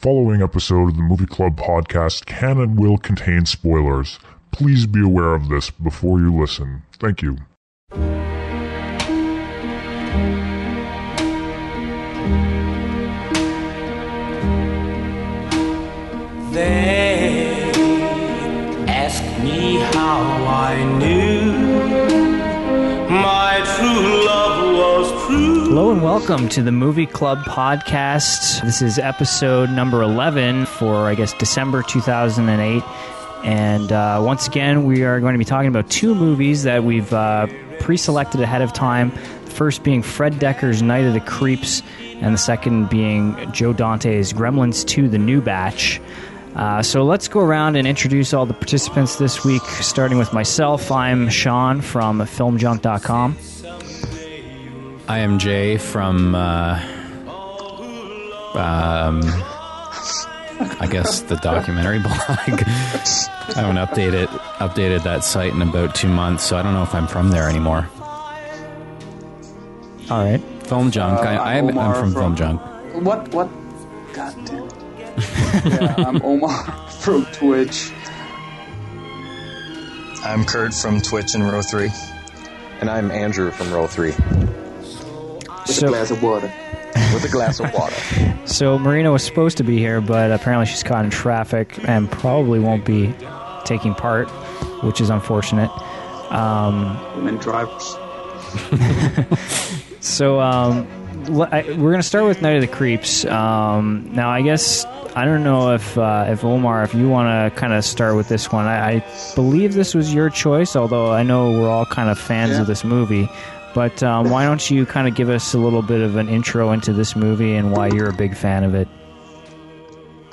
following episode of the Movie Club podcast can and will contain spoilers. Please be aware of this before you listen. Thank you. They ask me how I knew Hello and welcome to the Movie Club podcast. This is episode number 11 for, I guess, December 2008. And uh, once again, we are going to be talking about two movies that we've uh, pre selected ahead of time. The first being Fred Dekker's Night of the Creeps, and the second being Joe Dante's Gremlins 2 The New Batch. Uh, so let's go around and introduce all the participants this week, starting with myself. I'm Sean from FilmJunk.com. I am Jay from, uh, um, I guess the documentary blog. I haven't updated updated that site in about two months, so I don't know if I'm from there anymore. All right. Film Junk. I, Uh, I am, I'm Omar from, Film Junk. What? What? God damn it. yeah, I'm Omar from Twitch. I'm Kurt from Twitch and Row 3. And I'm Andrew from Row 3 With So- a glass of water. with a glass of water. So Marina was supposed to be here, but apparently she's caught in traffic and probably won't be taking part, which is unfortunate. Um, Women drivers. so um, I, we're going to start with Night of the Creeps. Um, now, I guess I don't know if uh, if Omar, if you want to kind of start with this one. I, I believe this was your choice, although I know we're all kind of fans Yeah. of this movie. But um, why don't you kind of give us a little bit of an intro into this movie and why you're a big fan of it?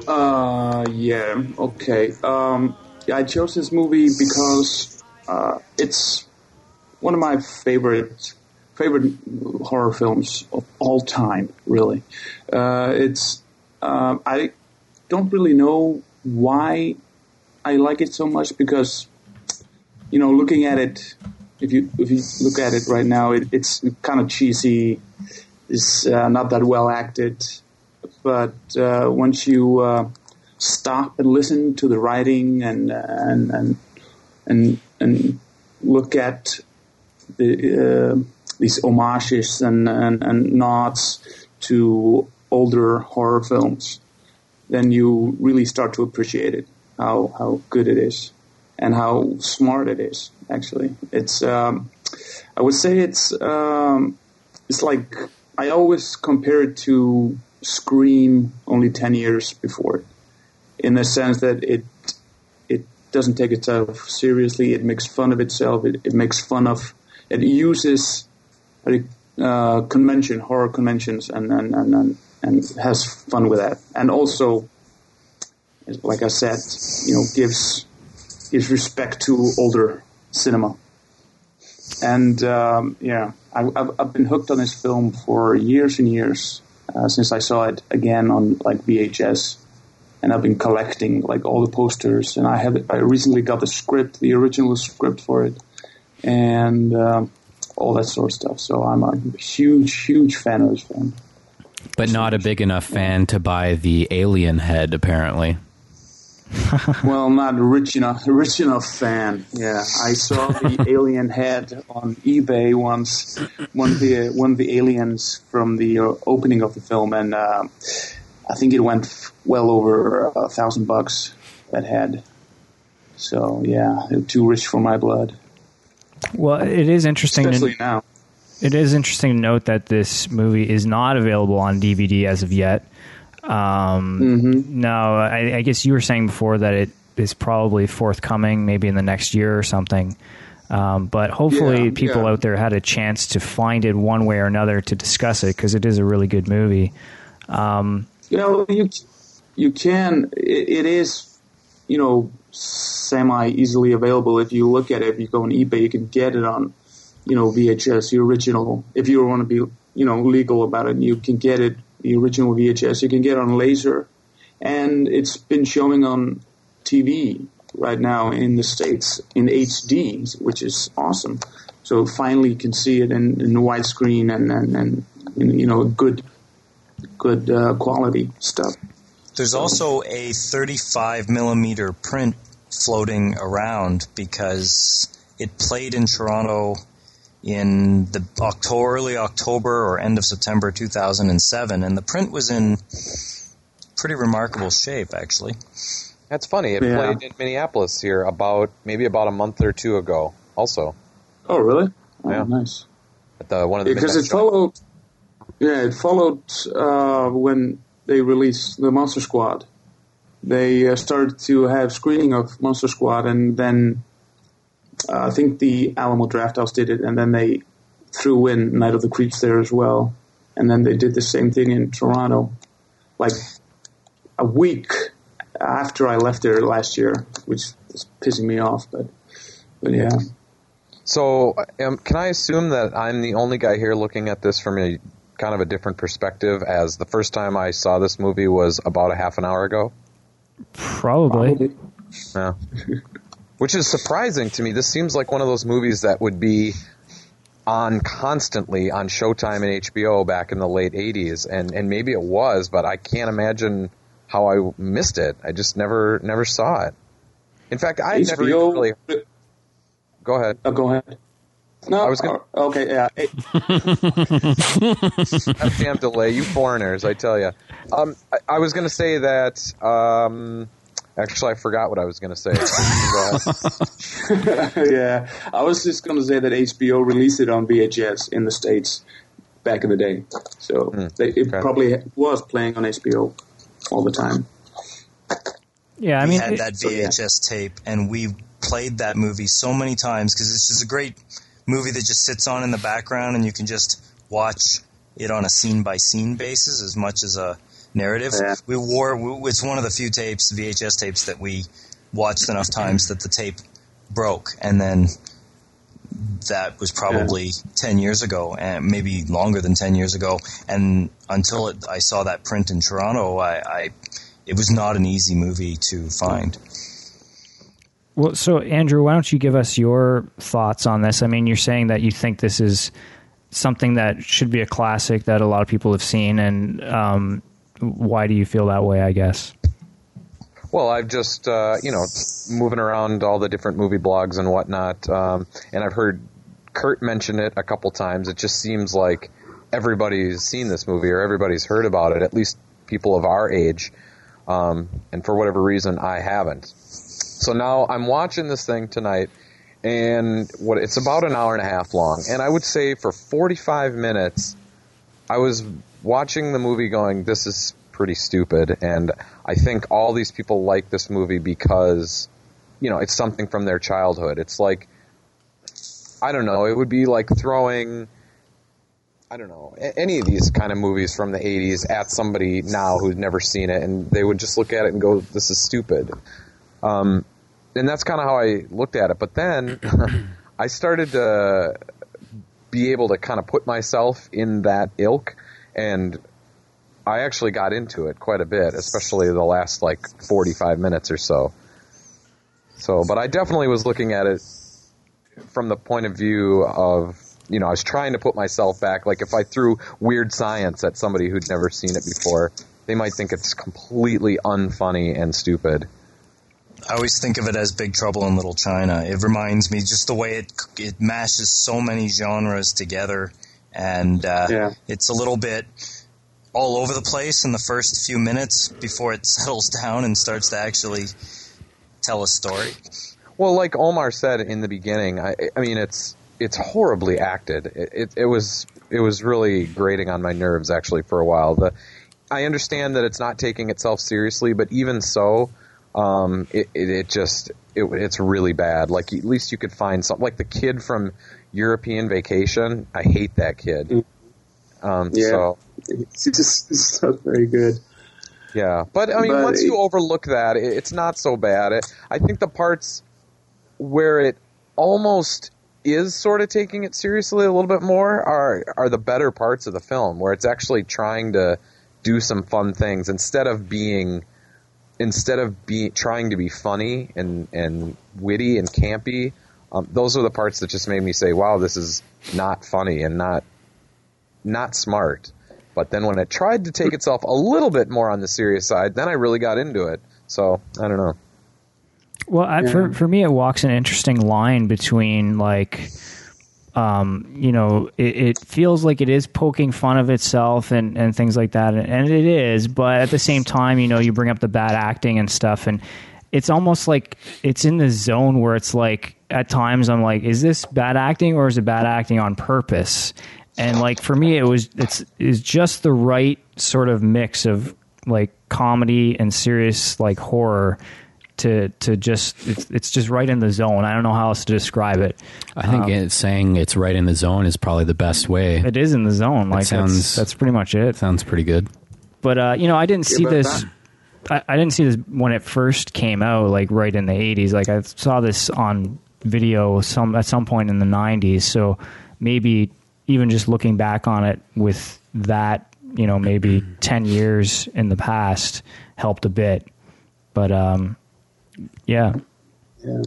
Uh, yeah, okay. Um, yeah, I chose this movie because uh, it's one of my favorite favorite horror films of all time. Really, uh, it's um I don't really know why I like it so much because you know, looking at it, if you if you look at it right now, it, it's kind of cheesy. It's uh, not that well acted, but uh, once you uh, stop and listen to the writing and and and and, and look at the uh, these homages and, and, and nods to older horror films, then you really start to appreciate it how how good it is and how smart it is. Actually, it's um, I would say it's um, it's like I always compare it to Scream only ten years before in the sense that it it doesn't take itself seriously. It makes fun of itself. It, it makes fun of. It uses uh, convention horror conventions and and, and and and has fun with that. And also, like I said, you know, gives gives respect to older cinema. And um, yeah, I, I've, I've been hooked on this film for years and years uh, since I saw it again on like VHS, and I've been collecting like all the posters. And I have I recently got the script, the original script for it, and um, all that sort of stuff. So I'm a huge, huge fan of this film. But not a big enough fan to buy the alien head, apparently. well, not a rich enough, rich enough fan. Yeah, I saw the alien head on eBay once. One of the one of the aliens from the uh, opening of the film, and uh, I think it went f- well over a thousand bucks. That head. So yeah, too rich for my blood, Well, it is interesting. especially To, now. it is interesting to note that this movie is not available on DVD as of yet. Um, Mm-hmm. No, I, I guess you were saying before that it is probably forthcoming, maybe in the next year or something. Um, but hopefully, Yeah, people yeah. out there had a chance to find it one way or another to discuss it because it is a really good movie. Um, You know, you you can. It, it is, you know, semi easily available. If you look at it, if you go on eBay, you can get it on, you know, VHS, the original. If you want to be, you know, legal about it, you can get it, the original VHS. You can get on laser, and it's been showing on TV right now in the states in HD, which is awesome. So finally, you can see it in, in widescreen and and, and you know good good uh, quality stuff. There's also a 35 millimeter print floating around because it played in Toronto in the October, early October or end of September 2007, and the print was in pretty remarkable shape, actually. That's funny. It Yeah. played in Minneapolis here about maybe about a month or two ago. Also, Oh, really? Oh, Yeah. nice. at the one of the Because midnight it shows. followed. Yeah, it followed uh, when they released the Monster Squad. They uh, started to have screening of Monster Squad, and then uh, I think the Alamo Drafthouse did it, and then they threw in Night of the Creeps there as well, and then they did the same thing in Toronto, like a week after I left there last year, which is pissing me off. But but yeah, So, um, can I assume that I'm the only guy here looking at this from a kind of a different perspective? As the first time I saw this movie was about a half an hour ago. Probably. Yeah. Which is surprising to me. This seems like one of those movies that would be on constantly on Showtime and HBO back in the late 80s and and maybe it was, but I can't imagine how I missed it. I just never never saw it. In fact, I never really Go ahead. Oh, go ahead. No, I was gonna- uh, okay. Yeah, Eh, Goddamn delay, you foreigners! I tell you. Um, I, I was going to say that. Um, actually, I forgot what I was going to say. Yeah. I was just going to say that HBO released it on VHS in the states back in the day, so hmm. they, it okay. probably was playing on HBO all the time. Yeah, I we mean, had it- that so, yeah. VHS tape, and we played that movie so many times because it's just a great movie that just sits on in the background, and you can just watch it on a scene by scene basis as much as a narrative. Yeah. We wore we, it's one of the few tapes, VHS tapes, that we watched enough times that the tape broke, and then that was probably 10 years ago and maybe longer than 10 years ago and until it, i saw that print in toronto I, I it was not an easy movie to find Well, so Andrew, why don't you give us your thoughts on this? I mean, you're saying that you think this is something that should be a classic that a lot of people have seen, and um, why do you feel that way? I guess. Well, I've just uh, you know moving around all the different movie blogs and whatnot, um, and I've heard Kurt mention it a couple times. It just seems like everybody's seen this movie or everybody's heard about it. At least people of our age, um, and for whatever reason, I haven't. So now I'm watching this thing tonight, and what it's about an hour and a half long, and I would say for 45 minutes, I was watching the movie going, this is pretty stupid, and I think all these people like this movie because, you know, it's something from their childhood. It's like, I don't know, it would be like throwing, I don't know, any of these kind of movies from the 80s at somebody now who's never seen it, and they would just look at it and go, this is stupid. Um, and that's kind of how I looked at it. But then I started to be able to kind of put myself in that ilk, and I actually got into it quite a bit, especially the last like 45 minutes or so. So, but I definitely was looking at it from the point of view of, you know, I was trying to put myself back. Like if I threw weird science at somebody who'd never seen it before, they might think it's completely unfunny and stupid. I always think of it as Big Trouble in Little China. It reminds me just the way it it mashes so many genres together, and uh, Yeah. it's a little bit all over the place in the first few minutes before it settles down and starts to actually tell a story. Well, like Omar said in the beginning, I, I mean, it's it's horribly acted. It, it, it was it was really grating on my nerves actually for a while. The I understand that it's not taking itself seriously, but even so, um, it, it it just it, it's really bad. Like at least you could find something like the kid from European Vacation. I hate that kid. Um, Yeah. So It's just it's not very good. yeah, but I mean, But once it- you overlook that, it, it's not so bad. It, I think the parts where it almost is sort of taking it seriously a little bit more are are the better parts of the film, where it's actually trying to do some fun things instead of being instead of be trying to be funny and and witty and campy. Um, those are the parts that just made me say, "Wow, this is not funny and not not smart." But then when it tried to take itself a little bit more on the serious side, then I really got into it. So I don't know. Well, I, for for me, it walks an interesting line between like, um, you know, it, it feels like it is poking fun of itself and and things like that, and, and it is. But at the same time, you know, you bring up the bad acting and stuff, and it's almost like it's in the zone where it's like at times I'm like, is this bad acting or is it bad acting on purpose? And like for me, it was it's is just the right sort of mix of like comedy and serious like horror to to just it's it's just right in the zone. I don't know how else to describe it. I think it's saying it's right in the zone is probably the best way. It is in the zone. Like sounds- that's, that's pretty much it. Sounds pretty good. But uh, you know, I didn't see this. I, I didn't see this when it first came out, like right in the '80s. Like I saw this on video some at some point in the '90s. So maybe even just looking back on it with that, you know, maybe ten years in the past helped a bit. But um, yeah, Yeah.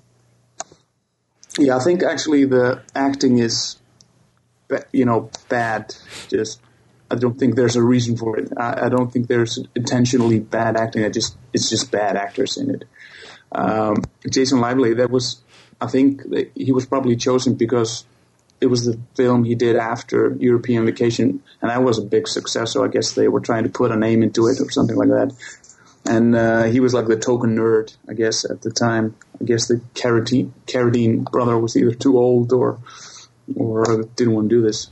Yeah, I think actually the acting is, ba- you know, bad. Just, I don't think there's a reason for it. I, I don't think there's intentionally bad acting. I just, it's just bad actors in it. Um, Jason Lively, that was, I think that he was probably chosen because it was the film he did after European Vacation, and that was a big success. So I guess they were trying to put a name into it or something like that. And uh, he was like the token nerd, I guess, at the time. I guess the Carradine, Carradine brother was either too old or or didn't want to do this.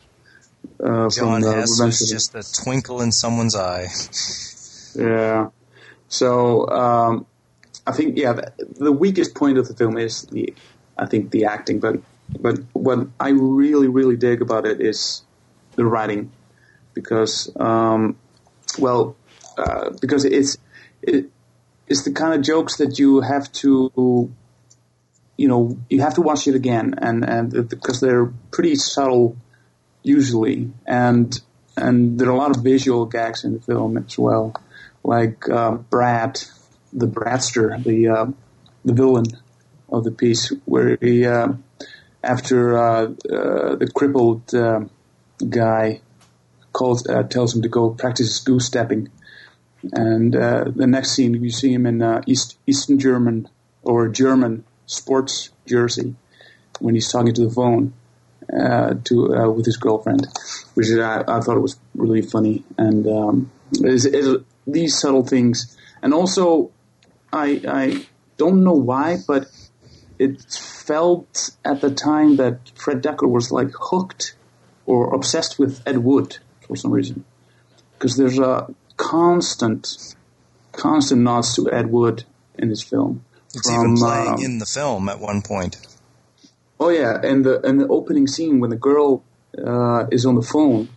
Uh, John the Hess was just a twinkle in someone's eye. Yeah. So um, I think yeah, the, the weakest point of the film is the I think the acting, but but what I really really dig about it is the writing. Because um, well uh, because it's it, it's the kind of jokes that you have to you know you have to watch it again. And and because they're pretty subtle usually. And and there are a lot of visual gags in the film as well. Like uh, Brad the Bradster the uh, the villain of the piece where he uh, after uh, uh, the crippled uh, guy calls uh, tells him to go practice goose stepping. And the next scene you see him in East Eastern German or German sports jersey when he's talking to the phone uh, to uh, with his girlfriend, which is, I, I thought it was really funny. And um, is, is these subtle things, and also I I don't know why, but it felt at the time that Fred Dekker was like hooked or obsessed with Ed Wood for some reason, because there's a constant constant nods to Ed Wood in his film. It's even playing um, in the film at one point. Oh yeah, and the and the opening scene when the girl uh, is on the phone,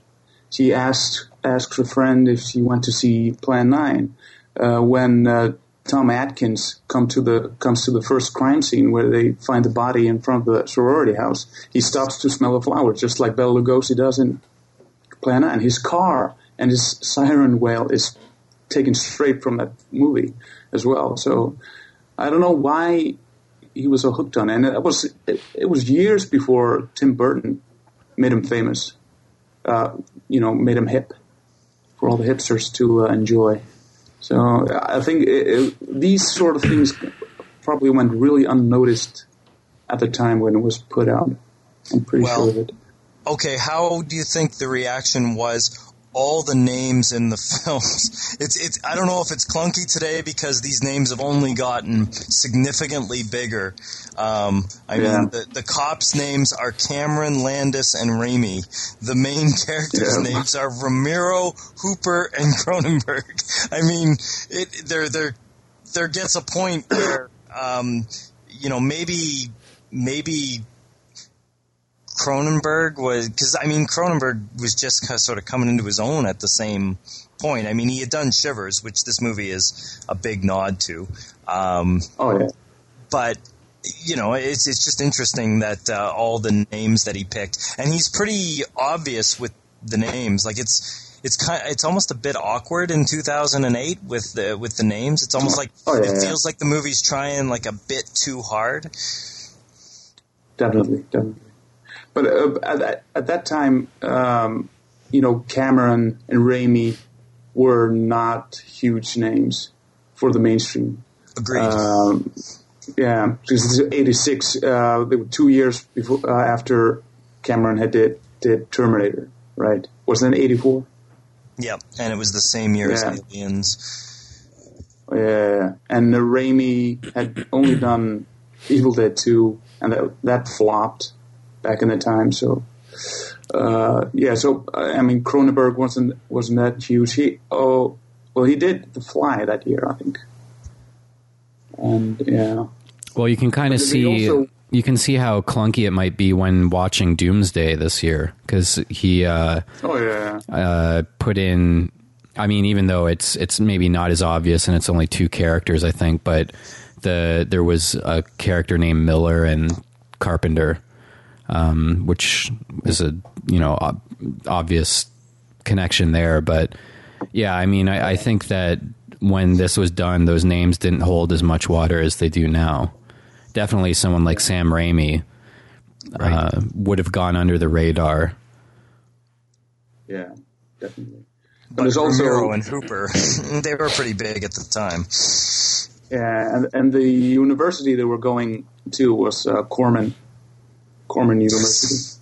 she asks asks a friend if she went to see Plan Nine. Uh, when uh, Tom Atkins come to the comes to the first crime scene where they find the body in front of the sorority house, he stops to smell the flowers, just like Bela Lugosi does in Plan and His car and his siren wail is taken straight from that movie as well. So I don't know why he was so hooked on it. And it was it, it was years before Tim Burton made him famous. Uh, you know, made him hip for all the hipsters to uh, enjoy. So I think it, it, these sort of things probably went really unnoticed at the time when it was put out. I'm pretty Well, sure of it. Okay, how do you think the reaction was? All the names in the films. It's it's. I don't know if it's clunky today because these names have only gotten significantly bigger. Um, I Yeah. mean, the, the cops' names are Cameron, Landis, and Raimi. The main characters' Yeah. names are Romero, Hooper, and Cronenberg. I mean, it there there there gets a point where um, you know maybe maybe Cronenberg was because I mean Cronenberg was just kind of sort of coming into his own at the same point. I mean he had done Shivers, which this movie is a big nod to, um, Oh yeah. but you know it's it's just interesting that uh, all the names that he picked, and he's pretty obvious with the names. Like it's it's kind it's almost a bit awkward in 2008 with the with the names. It's almost like Oh, yeah, it yeah. feels like the movie's trying like a bit too hard. Definitely, definitely. But uh, at, that, at that time, um, you know, Cameron and Raimi were not huge names for the mainstream. Agreed. Um, yeah, because this is '86. Uh, they were two years before uh, after Cameron had did did Terminator, right? Wasn't it '84? Yeah, and it was the same year Yeah. as Aliens. Yeah, and uh, Raimi had only done Evil Dead 2, and that, that flopped back in the time. So, uh, yeah. So I mean, Cronenberg wasn't wasn't that huge. He oh well, he did The Fly that year, I think. And yeah, Well, you can kind of see also- you can see how clunky it might be when watching Doomsday this year because he uh, oh yeah, uh, put in. I mean, even though it's it's maybe not as obvious and it's only two characters, I think, but the there was a character named Miller and Carpenter, um, which is a you know ob- obvious connection there. But yeah, I mean, I, I think that when this was done, those names didn't hold as much water as they do now. Definitely, someone like Sam Raimi uh, would have gone under the radar. yeah, definitely. But there's also- Romero and Hooper, they were pretty big at the time. Yeah, and and the university they were going to was uh, Corman, Corman University.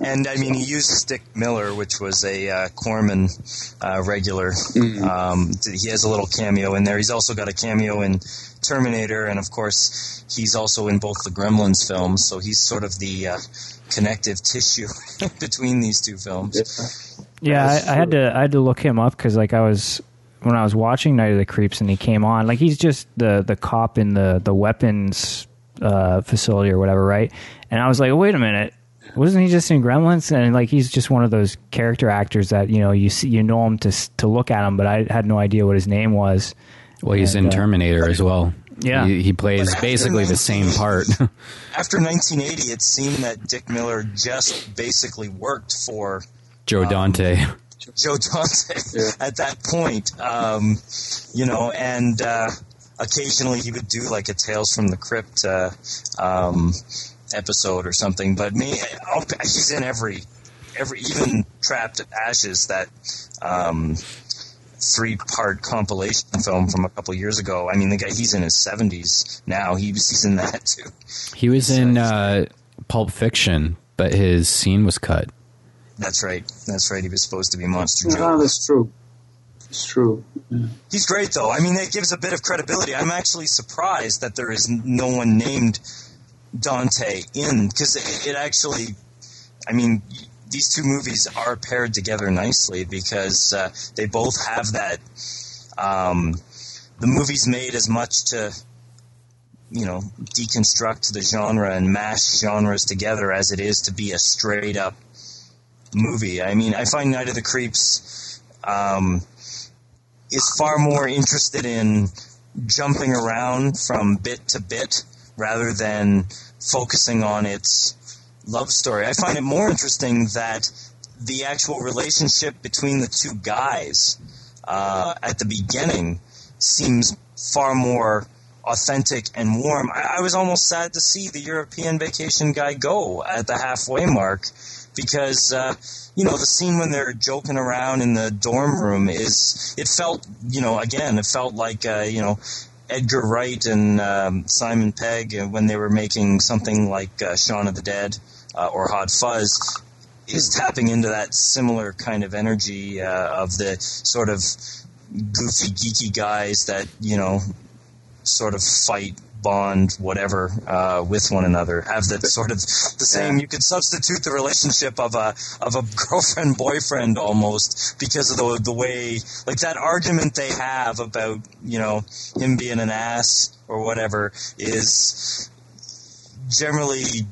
And I mean, he used Dick Miller, which was a uh, Corman uh, regular. Mm-hmm. Um, he has a little cameo in there. He's also got a cameo in Terminator, and of course, he's also in both the Gremlins films. So he's sort of the uh, connective tissue between these two films. Yeah, I, I had to I had to look him up because like I was when I was watching Night of the Creeps and he came on like he's just the the cop in the the weapons uh, facility or whatever, right? And I was like, wait a minute, wasn't he just in Gremlins? And like he's just one of those character actors that you know you see you know him to to look at him, but I had no idea what his name was. Well, he's in uh, Terminator as well. Yeah. he, he plays But after basically the same part. After 1980, it seemed that Dick Miller just basically worked for Joe Dante. Joe Dante Yeah. at that point. Um, you know, and uh, occasionally he would do like a Tales from the Crypt uh, um, episode or something. But me, I'll, he's in every, every even Trapped Ashes that. Um, Three part compilation film from a couple years ago. I mean, the guy, he's in his 70s now. He was, he's in that too. He was in uh, Pulp Fiction, but his scene was cut. That's right. That's right. He was supposed to be Monster Ah, Joe. that's true. It's true. Yeah. He's great, though. I mean, that gives a bit of credibility. I'm actually surprised that there is no one named Dante in because it, it actually, I mean, these two movies are paired together nicely because uh, they both have that. Um, the movie's made as much to, you know, deconstruct the genre and mash genres together as it is to be a straight up movie. I mean, I find Night of the Creeps. Um, is far more interested in jumping around from bit to bit rather than focusing on its love story. I find it more interesting that the actual relationship between the two guys uh, at the beginning seems far more authentic and warm. I, I was almost sad to see the European vacation guy go at the halfway mark because uh, you know the scene when they're joking around in the dorm room is it felt you know again it felt like uh, you know Edgar Wright and um, Simon Pegg uh, when they were making something like uh, Shaun of the Dead uh, or Hot Fuzz is tapping into that similar kind of energy uh, of the sort of goofy geeky guys that you know sort of fight bond whatever uh, with one another have that sort of the same you could substitute the relationship of a of a girlfriend boyfriend almost because of the the way like that argument they have about you know him being an ass or whatever is generally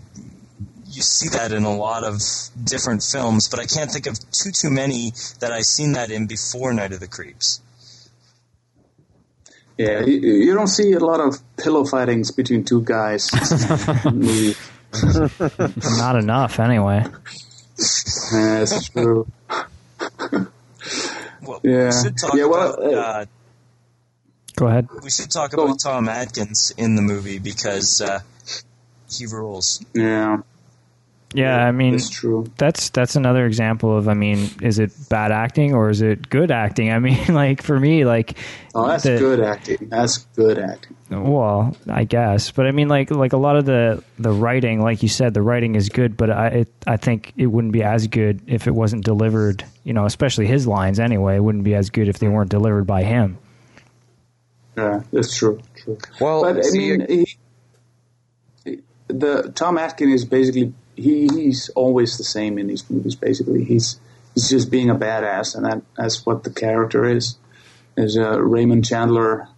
you see that in a lot of different films but I can't think of too too many that I've seen that in before Night of the Creeps Yeah, you, you don't see a lot of pillow fightings between two guys. Not enough, anyway. Yeah, That's true. well, Yeah. we should talk Yeah, well, about uh, uh, Go ahead. we should talk about Tom Atkins in the movie because uh, he rules. Yeah. Yeah, I mean, it's true. that's that's another example of I mean, is it bad acting or is it good acting? I mean, like for me, like Oh, that's the- good acting. That's good acting. Well, I guess, but I mean, like like a lot of the the writing, like you said, the writing is good, but I it, I think it wouldn't be as good if it wasn't delivered. You know, especially his lines anyway, it wouldn't be as good if they weren't delivered by him. Yeah, that's true. True. Well, but I mean, uh, he, the Tom Atkin is basically he, he's always the same in these movies. Basically, he's he's just being a badass, and that that's what the character is. Is a Raymond Chandler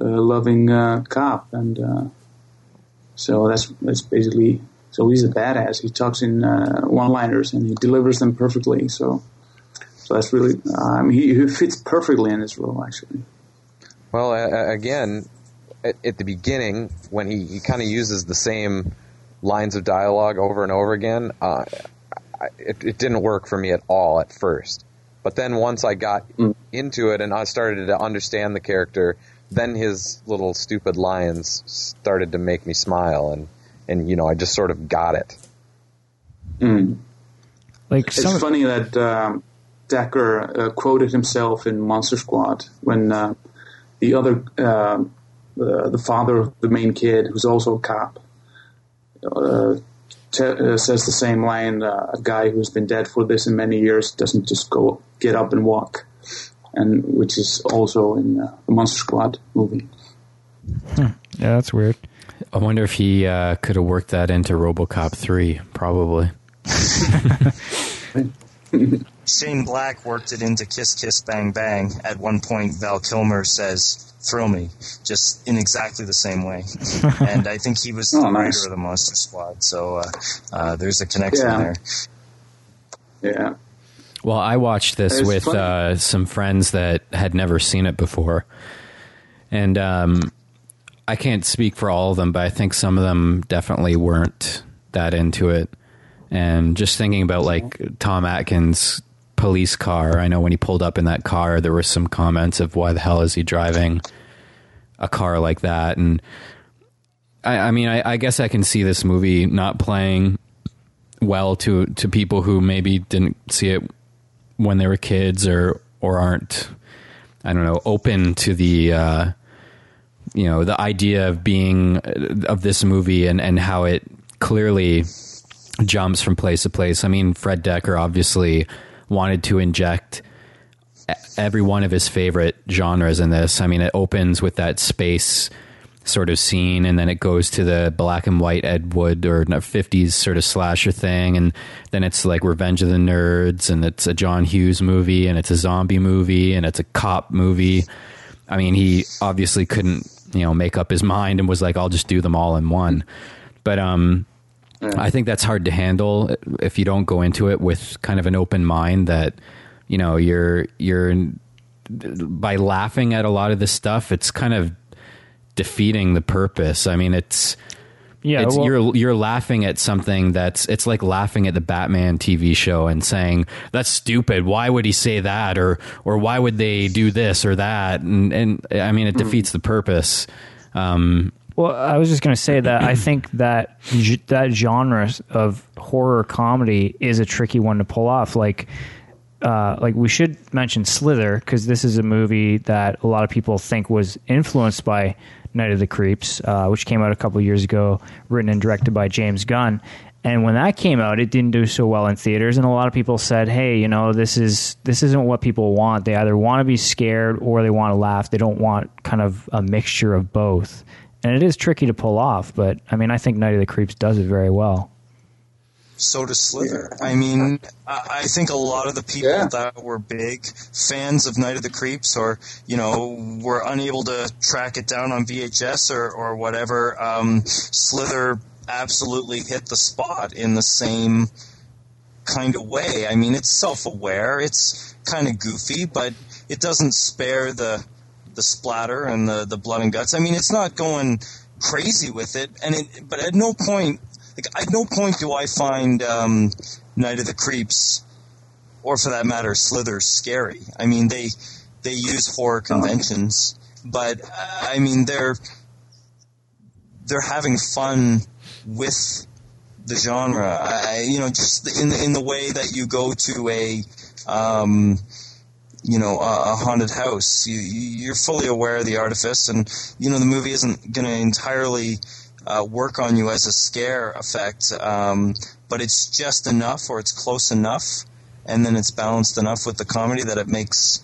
uh, loving uh, cop, and uh, so that's that's basically so he's a badass. He talks in uh, one-liners and he delivers them perfectly. So. So that's really, um, he, he fits perfectly in this role, actually. Well, uh, uh, again, at, at the beginning, when he, he kind of uses the same lines of dialogue over and over again, uh, I, it, it didn't work for me at all at first. But then once I got into it and I started to understand the character, then his little stupid lines started to make me smile, and, and you know, I just sort of got it. Mm. Like It's some, funny that um, Dekker uh, quoted himself in Monster Squad when uh, the other, uh, the, the father of the main kid, who's also a cop, uh, te- uh, says the same line: uh, "A guy who's been dead for this and many years doesn't just go get up and walk," and which is also in uh, the Monster Squad movie. yeah, that's weird. I wonder if he uh, could have worked that into RoboCop three. Probably. Shane Black worked it into Kiss Kiss Bang Bang. At one point, Val Kilmer says, "Thrill me," just in exactly the same way. and I think he was the Oh, writer nice. of the Monster Squad, so uh, uh, there's a connection Yeah. there. Yeah, Well, I watched this It's with uh, some friends that had never seen it before, and um, I can't speak for all of them, but I think some of them definitely weren't that into it. And just thinking about like Tom Atkins' police car, I know when he pulled up in that car, there were some comments of why the hell is he driving a car like that, and I, I mean, I, I guess I can see this movie not playing well to to people who maybe didn't see it when they were kids or or aren't I don't know open to the uh, you know the idea of being of this movie and and how it clearly jumps from place to place. I mean, Fred Dekker obviously wanted to inject every one of his favorite genres in this. I mean, it opens with that space sort of scene, and then it goes to the black and white Ed Wood or fifties sort of slasher thing, and then it's like Revenge of the Nerds, and it's a John Hughes movie, and it's a zombie movie, and it's a cop movie. I mean, he obviously couldn't, you know, make up his mind and was like, "I'll just do them all in one." But um, I think that's hard to handle if you don't go into it with kind of an open mind that you know you're you're by laughing at a lot of this stuff it's kind of defeating the purpose. I mean it's Yeah, it's, well- you're you're laughing at something that's it's like laughing at the Batman TV show and saying that's stupid. Why would he say that or or why would they do this or that? And and I mean it defeats the purpose. Um, Well, I was just going to say that I think that that genre of horror comedy is a tricky one to pull off. Like, uh, like we should mention Slither because this is a movie that a lot of people think was influenced by Night of the Creeps, uh, which came out a couple years ago, written and directed by James Gunn. And when that came out, it didn't do so well in theaters, and a lot of people said, "Hey, you know, this is this isn't what people want. They either want to be scared or they want to laugh. They don't want kind of a mixture of both." And it is tricky to pull off, but I mean, I think Night of the Creeps does it very well. So does Slither. I mean, I I think a lot of the people Yeah. that were big fans of Night of the Creeps, or you know, were unable to track it down on VHS or or whatever, um, Slither absolutely hit the spot in the same kind of way. I mean, it's self-aware, it's kind of goofy, but it doesn't spare the the splatter and the the blood and guts. I mean, it's not going crazy with it, and it. But at no point, like at no point do I find um, Night of the Creeps, or for that matter, Slither scary. I mean, they they use horror conventions, but uh, I mean they're they're having fun with the genre. I, you know, just in the, in the way that you go to a, um, you know, a, a haunted house. You, you- you're fully aware of the artifice, and you know the movie isn't going to entirely uh, work on you as a scare effect, um, but it's just enough, or it's close enough, and then it's balanced enough with the comedy that it makes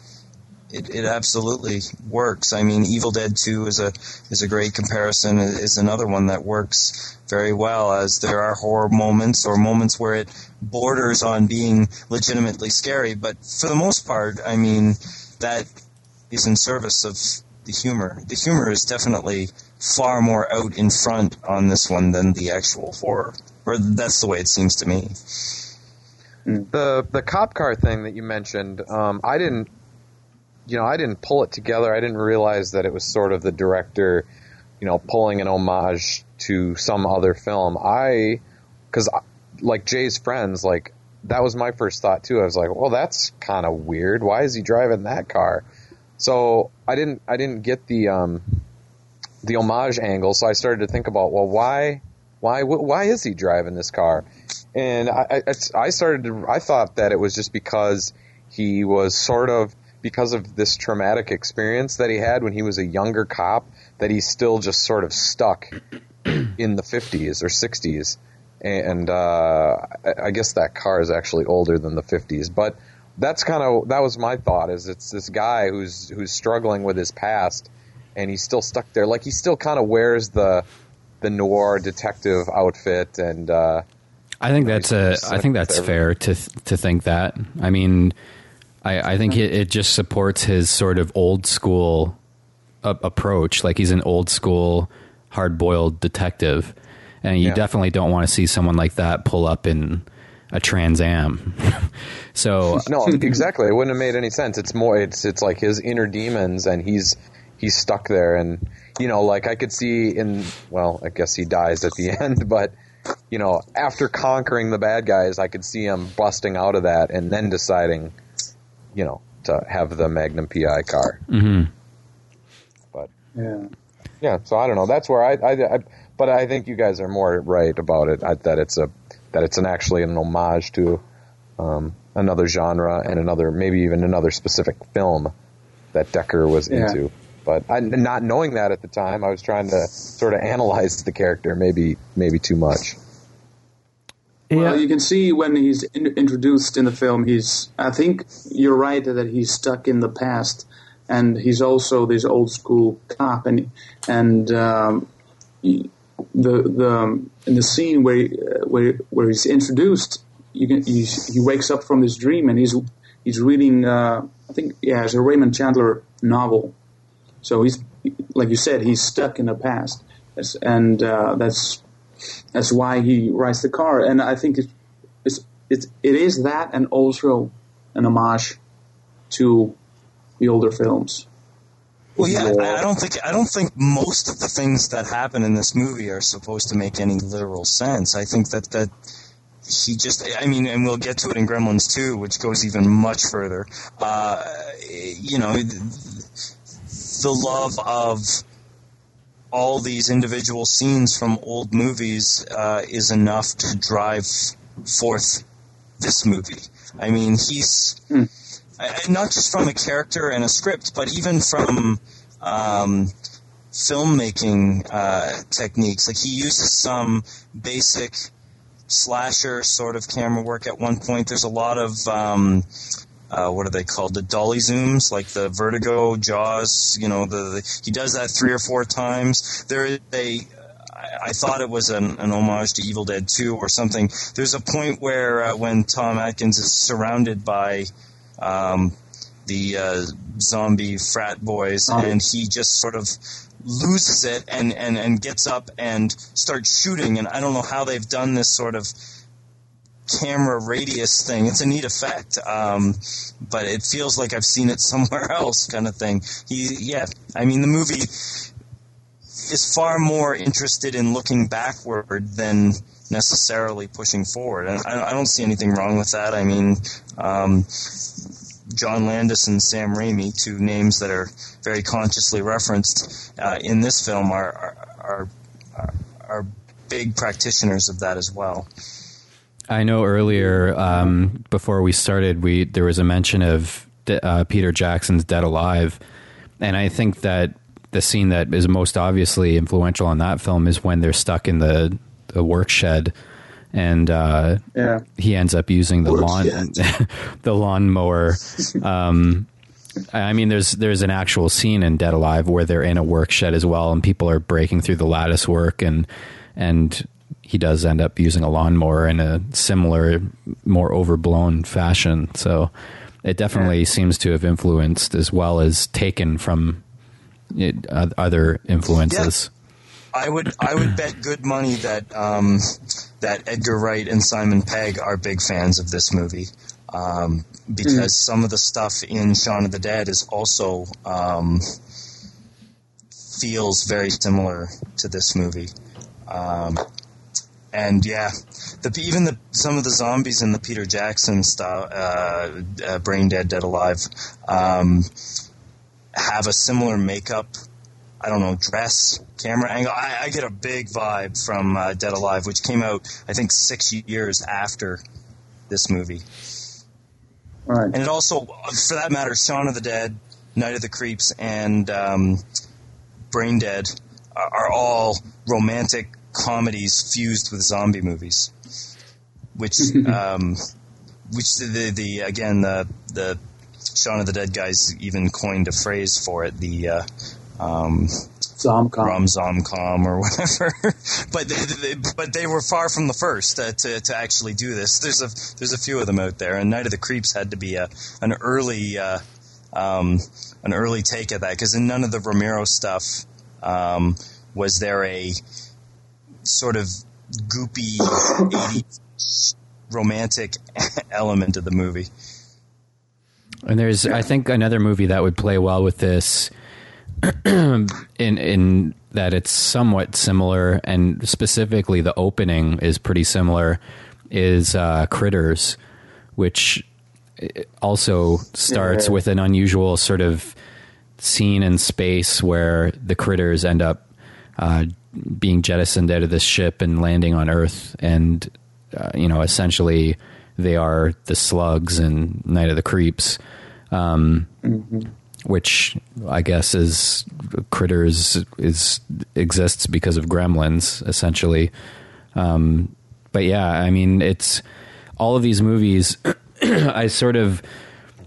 it, it absolutely works. I mean, Evil Dead Two is a is a great comparison. Is another one that works very well. As there are horror moments or moments where it borders on being legitimately scary, but for the most part, I mean, that is in service of the humor. The humor is definitely far more out in front on this one than the actual horror, or that's the way it seems to me. the the cop car thing that you mentioned, um, I didn't, you know, I didn't pull it together. I didn't realize that it was sort of the director, you know, pulling an homage to some other film. I, because like Jay's friends, like that was my first thought too. I was like, well, that's kind of weird. Why is he driving that car? So I didn't I didn't get the um, the homage angle. So I started to think about, well, why why why is he driving this car? And I, I, I started to, I thought that it was just because he was sort of, because of this traumatic experience that he had when he was a younger cop, that he's still just sort of stuck in the 50s or 60s. And uh, I, guess that car is actually older than the 50s. But that's kind of, that was my thought, is it's this guy who's, who's struggling with his past and he's still stuck there. Like he still kind of wears the, the noir detective outfit and, uh, I think that's a. I think that's fair to to think that. I mean, I, I think it, it just supports his sort of old school a- approach. Like he's an old school, hard boiled detective, and you Yeah. definitely don't want to see someone like that pull up in a Trans Am. so no, exactly. It wouldn't have made any sense. It's more. It's it's like his inner demons, and he's he's stuck there. And you know, like I could see in. Well, I guess he dies at the end, but you know, after conquering the bad guys, I could see him busting out of that, and then deciding, you know, to have the Magnum PI car. mhm. But Yeah. yeah, so I don't know. That's where I, I, I but I think you guys are more right about it. I, that it's a that it's an actually an homage to um, another genre and another maybe even another specific film that Dekker was Yeah. into. But I, not knowing that at the time, I was trying to sort of analyze the character maybe maybe too much. Well, you can see when he's in, introduced in the film, he's. I think you're right that he's stuck in the past, and he's also this old school cop, and and um, he- the the in the scene where where where he's introduced, you can he, he wakes up from this dream and he's he's reading. Uh, I think yeah, it's a Raymond Chandler novel. So he's like you said, he's stuck in the past, and uh, that's that's why he rides the car. And I think it, it's, it's, it is that and also an homage to the older films. Well, yeah, I I don't think I don't think most of the things that happen in this movie are supposed to make any literal sense. I think that that he just, I mean, and we'll get to it in Gremlins 2, which goes even much further. Uh, you know, the love of all these individual scenes from old movies uh, is enough to drive forth this movie. I mean, he's I- not just from a character and a script, but even from um, filmmaking uh, techniques. Like he uses some basic slasher sort of camera work at one point. There's a lot of um, uh, what are they called? The dolly zooms, like the Vertigo, Jaws. You know, the, the he does that three or four times. There is a I- I thought it was an, an homage to Evil Dead 2 or something. There's a point where uh, when Tom Atkins is surrounded by um, the uh, zombie frat boys, Oh. and he just sort of loses it and, and, and gets up and starts shooting. And I don't know how they've done this sort of camera radius thing. It's a neat effect, um, but it feels like I've seen it somewhere else, kind of thing. He, yeah, I mean the movie is far more interested in looking backward than necessarily pushing forward, and I, I don't see anything wrong with that. I mean, um, John Landis and Sam Raimi, two names that are very consciously referenced uh, in this film, are are are, are big practitioners of that as well. I know earlier um, before we started, we there was a mention of uh, Peter Jackson's Dead Alive, and I think that the scene that is most obviously influential on that film is when they're stuck in the, the work shed and uh, Yeah. he ends up using the lawn the lawnmower. Um, I mean, there's there's an actual scene in Dead Alive where they're in a work shed as well, and people are breaking through the lattice work, and and he does end up using a lawnmower in a similar, more overblown fashion. So it definitely seems to have influenced as well as taken from it, uh, other influences. I would I would bet good money that um, that Edgar Wright and Simon Pegg are big fans of this movie um, because some of the stuff in Shaun of the Dead is also um, feels very similar to this movie. And yeah, the even the some of the zombies in the Peter Jackson style, uh, uh, Brain Dead, Dead Alive, um, have a similar makeup. I don't know, dress, camera angle. I, I get a big vibe from uh, Dead Alive, which came out I think six years after this movie. Right. And it also, for that matter, Shaun of the Dead, Night of the Creeps, and um, Brain Dead are, are all romantic comedies fused with zombie movies, which, um, which the, the, the again the the Shaun of the Dead guys even coined a phrase for it, the uh, um, Zomcom. rom zomcom or whatever. but they, they, but they were far from the first uh, to to actually do this. There's a there's a few of them out there, and Night of the Creeps had to be a an early uh, um, an early take at that because in none of the Romero stuff um, was there a sort of goopy 80s romantic element of the movie. And there's, I think, another movie that would play well with this, in in that it's somewhat similar, and specifically the opening is pretty similar. Is uh, Critters, which also starts Yeah. with an unusual sort of scene in space where the critters end up uh, being jettisoned out of this ship and landing on Earth, and uh, you know, essentially they are the slugs in Night of the Creeps, um, which I guess is critters is exists because of gremlins, essentially. Um, but yeah, I mean, it's all of these movies. I sort of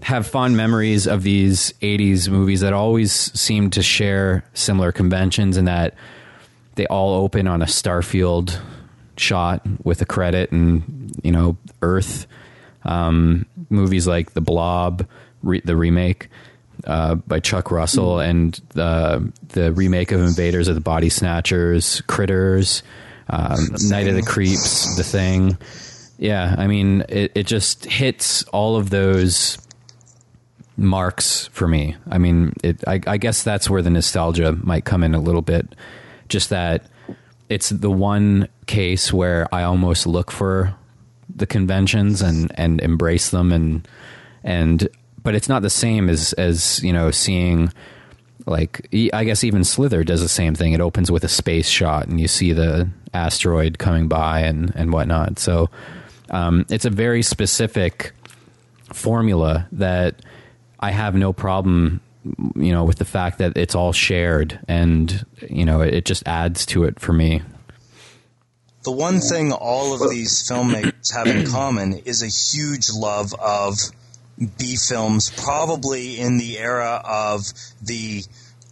have fond memories of these 80s movies that always seem to share similar conventions and that they all open on a starfield shot with a credit and you know earth um, movies like the blob re- the remake uh, by chuck russell and the the remake of invaders of the body snatchers critters um, night of the creeps the thing yeah i mean it, it just hits all of those marks for me. I mean, it, I, I guess that's where the nostalgia might come in a little bit. Just that it's the one case where I almost look for the conventions and, and embrace them and and but it's not the same as as you know seeing like I guess even Slither does the same thing. It opens with a space shot and you see the asteroid coming by and and whatnot. So um, it's a very specific formula that I have no problem, you know, with the fact that it's all shared, and you know, it, just adds to it for me. The one thing all of these filmmakers have in common is a huge love of B films, probably in the era of the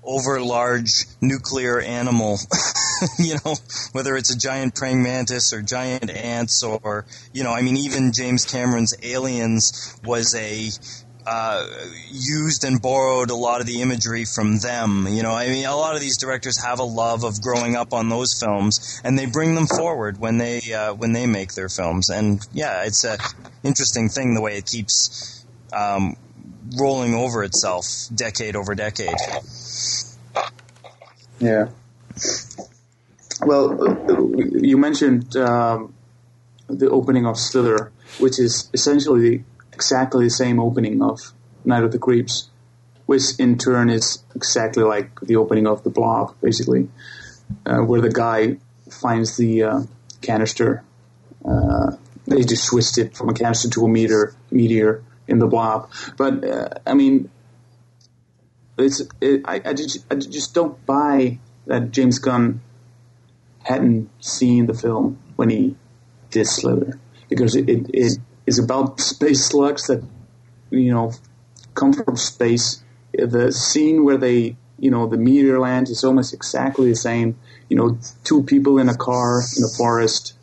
over large nuclear animal, you know, whether it's a giant praying mantis or giant ants or, you know, I mean, even James Cameron's Aliens was a uh, used and borrowed a lot of the imagery from them. You know, I mean, a lot of these directors have a love of growing up on those films, and they bring them forward when they uh, when they make their films. And yeah, it's a interesting thing the way it keeps um, rolling over itself, decade over decade. Yeah. Well, you mentioned um, the opening of Slither, which is essentially exactly the same opening of Night of the Creeps, which in turn is exactly like the opening of The Blob, basically, uh, where the guy finds the uh, canister. Uh, they just switched it from a canister to a meter meteor in the blob. But uh, I mean, it's it, I, I just I just don't buy that James Gunn hadn't seen the film when he did Slither because it, it, it is about space slugs that you know come from space. The scene where they you know the meteor lands is almost exactly the same. You know, two people in a car in a forest,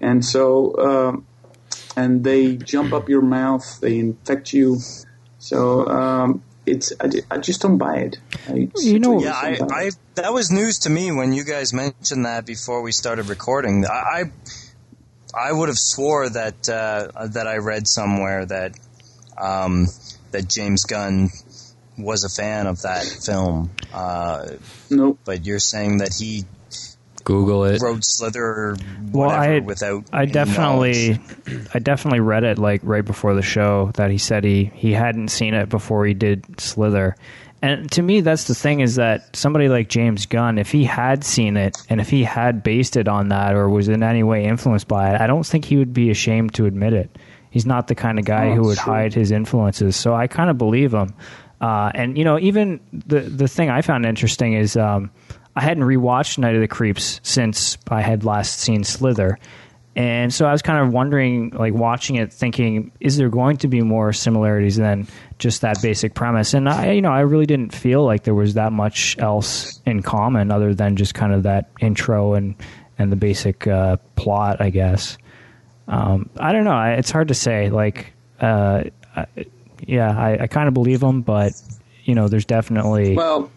and so um, and they jump up your mouth, they infect you. So um, it's I, I just don't buy it. I You know- Yeah, I, I that was news to me when you guys mentioned that before we started recording. I I, I would have swore that uh, that I read somewhere that um, that James Gunn was a fan of that film, uh, Nope. but you're saying that he Google it. wrote Slither or Well, I without. I definitely knowledge. I definitely read it like right before the show that he said he he hadn't seen it before he did Slither. And to me that's the thing is that somebody like James Gunn if he had seen it and if he had based it on that or was in any way influenced by it, I don't think he would be ashamed to admit it. He's not the kind of guy Oh, who would sure. hide his influences. So I kind of believe him. Uh, and you know, even the the thing I found interesting is um, I hadn't rewatched Night of the Creeps since I had last seen Slither, and so I was kind of wondering, like watching it, thinking, is there going to be more similarities than just that basic premise? And I, you know, I really didn't feel like there was that much else in common other than just kind of that intro and and the basic uh, plot, I guess. Um, I don't know. I, it's hard to say. Like, uh, I, yeah, I, I kind of believe them, but you know, there's definitely Well,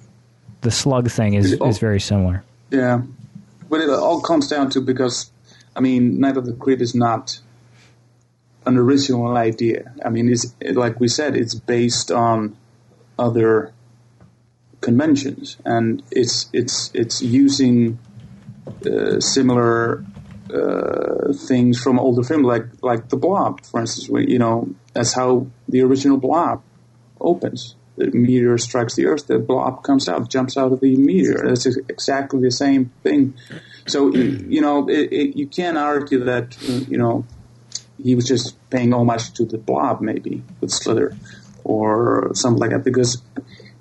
the slug thing is Oh. is very similar. Yeah, but it all comes down to because, I mean, Night of the Creep is not an original idea. I mean, it's like we said, it's based on other conventions, and it's it's it's using uh, similar uh, things from older film, like like the Blob, for instance. where, You know, that's how the original Blob opens. The meteor strikes the Earth. The blob comes out, jumps out of the meteor. It's exactly the same thing. So you know, it, it, you can't argue that you know he was just paying homage to the blob, maybe with Slither or something like that, because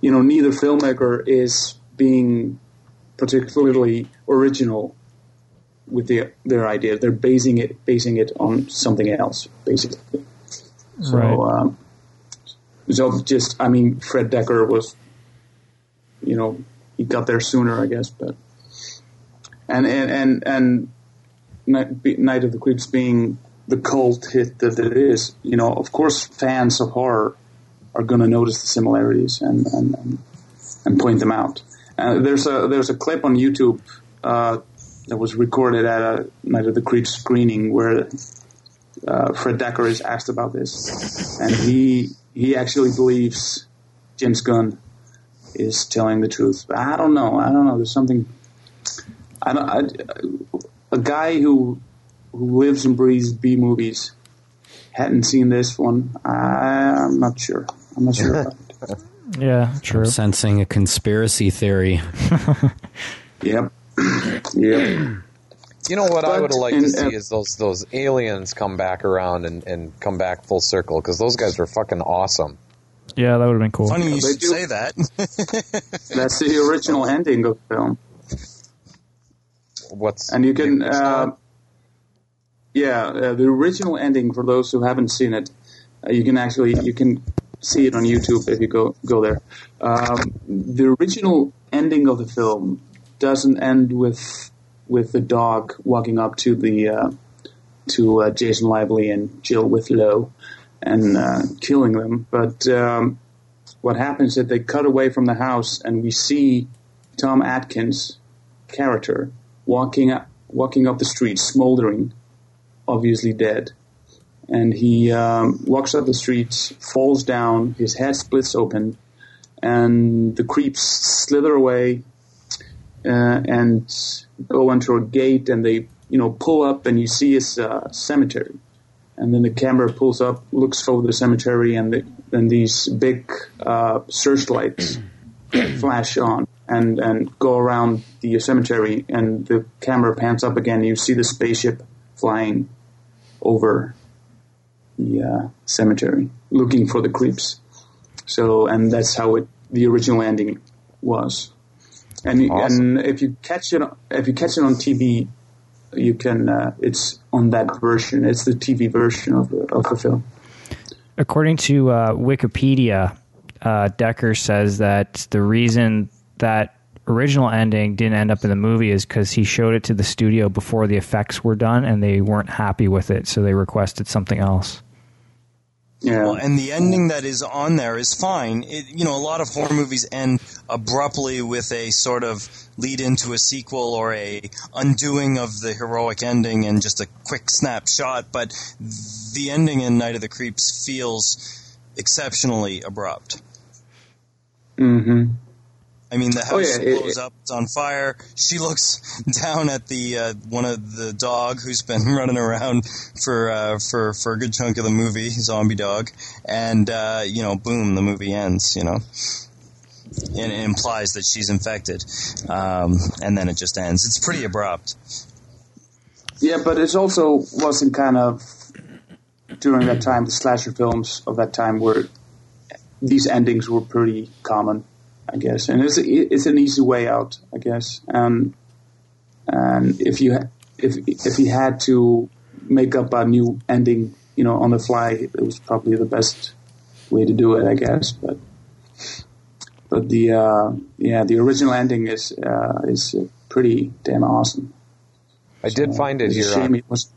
you know neither filmmaker is being particularly original with their their idea. They're basing it basing it on something else, basically. So, Right. um, so just, I mean, Fred Dekker was, you know, he got there sooner, I guess, but, and, and, and, and Night, Night of the Creeps being the cult hit that it is, you know, of course fans of horror are going to notice the similarities and, and, and, and point them out. Uh, there's a, there's a clip on YouTube, uh, that was recorded at a Night of the Creeps screening where uh, Fred Dekker is asked about this, and he he actually believes James Gunn is telling the truth. But I don't know. I don't know. There's something. I don't. I, a guy who who lives and breathes B movies hadn't seen this one. I, I'm not sure. I'm not sure. about it. Yeah, true. Sensing a conspiracy theory. Yep. yep. You know what I would have liked in- to see uh, is those those aliens come back around and, and come back full circle because those guys were fucking awesome. Yeah, that would have been cool. Funny you should do- say that. That's the original ending of the film. What's and you can uh, not- yeah uh, the original ending for those who haven't seen it uh, you can actually you can see it on youtube if you go go there. Um, the original ending of the film doesn't end with with the dog walking up to the uh, to uh, jason lively and jill whitlow and uh, killing them. But um, what happens is they cut away from the house and we see tom atkins character walking up, walking up the street, smoldering, obviously dead. And he um, walks up the street, falls down, his head splits open, and the creeps slither away uh, and go into a gate, and they, you know, pull up, and you see his uh, cemetery. And then the camera pulls up, looks over the cemetery, and the, then these big uh, searchlights flash on. and and go around the cemetery, and the camera pans up again. And you see the spaceship flying over the uh, cemetery, looking for the creeps. So, and that's how it the original ending was. And Awesome. and if you catch it if you catch it on TV, you can. Uh, it's on that version. It's the TV version of the of the film. According to uh, Wikipedia, uh, Dekker says that the reason that original ending didn't end up in the movie is because he showed it to the studio before the effects were done and they weren't happy with it, so they requested something else. Yeah. Well, and the ending that is on there is fine. It, you know, a lot of horror movies end abruptly with a sort of lead into a sequel or a undoing of the heroic ending and just a quick snapshot. But the ending in Night of the Creeps feels exceptionally abrupt. mm-hmm. I mean, the house Oh, yeah, it- blows up; it's on fire. She looks down at the uh, one of the dog who's been running around for uh, for for a good chunk of the movie, zombie dog, and uh, you know, boom, the movie ends. You know, and it implies that she's infected, um, and then it just ends. It's pretty abrupt. Yeah, but it also wasn't kind of during that time the slasher films of that time were these endings were pretty common, I guess, and it's it's an easy way out, I guess. Um, and if you ha- if if he had to make up a new ending, you know, on the fly, it was probably the best way to do it, I guess. But but the uh, yeah, the original ending is uh, is pretty damn awesome. I did find it here. On, it was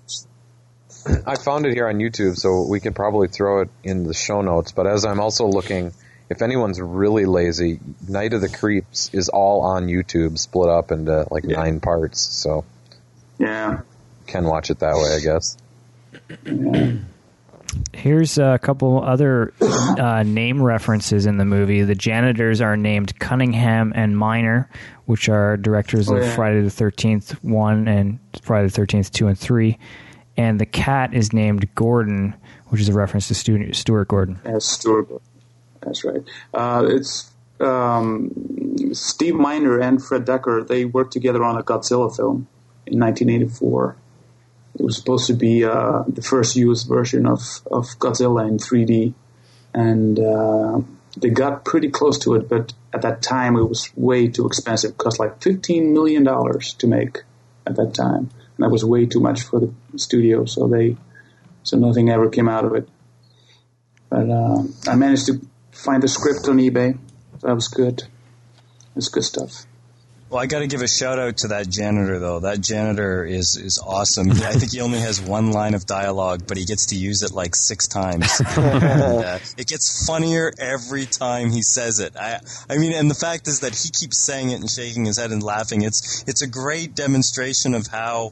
I found it here on YouTube, so we could probably throw it in the show notes. But as I'm also looking, if anyone's really lazy, Night of the Creeps is all on YouTube, split up into like Yeah. nine parts. So yeah. you can watch it that way, I guess. Here's a couple other uh, name references in the movie. The janitors are named Cunningham and Miner, which are directors Oh, of. Friday the 13th 1 and Friday the 13th 2 and 3. And the cat is named Gordon, which is a reference to Stuart Gordon. as Stuart. Gordon. That's right. Uh, it's um, Steve Miner and Fred Dekker. They worked together on a Godzilla film in 1984. It was supposed to be uh, the first U.S. version of, of Godzilla in 3D, and uh, they got pretty close to it. But at that time, it was way too expensive. It cost like 15 million dollars to make at that time, and that was way too much for the studio. So they, so nothing ever came out of it. But uh, I managed to find the script on eBay. That was good. It's good stuff. Well, I got to give a shout out to that janitor though. That janitor is is awesome. I think he only has one line of dialogue, but he gets to use it like six times. and, uh, it gets funnier every time he says it. I I mean, and the fact is that he keeps saying it and shaking his head and laughing. It's it's a great demonstration of how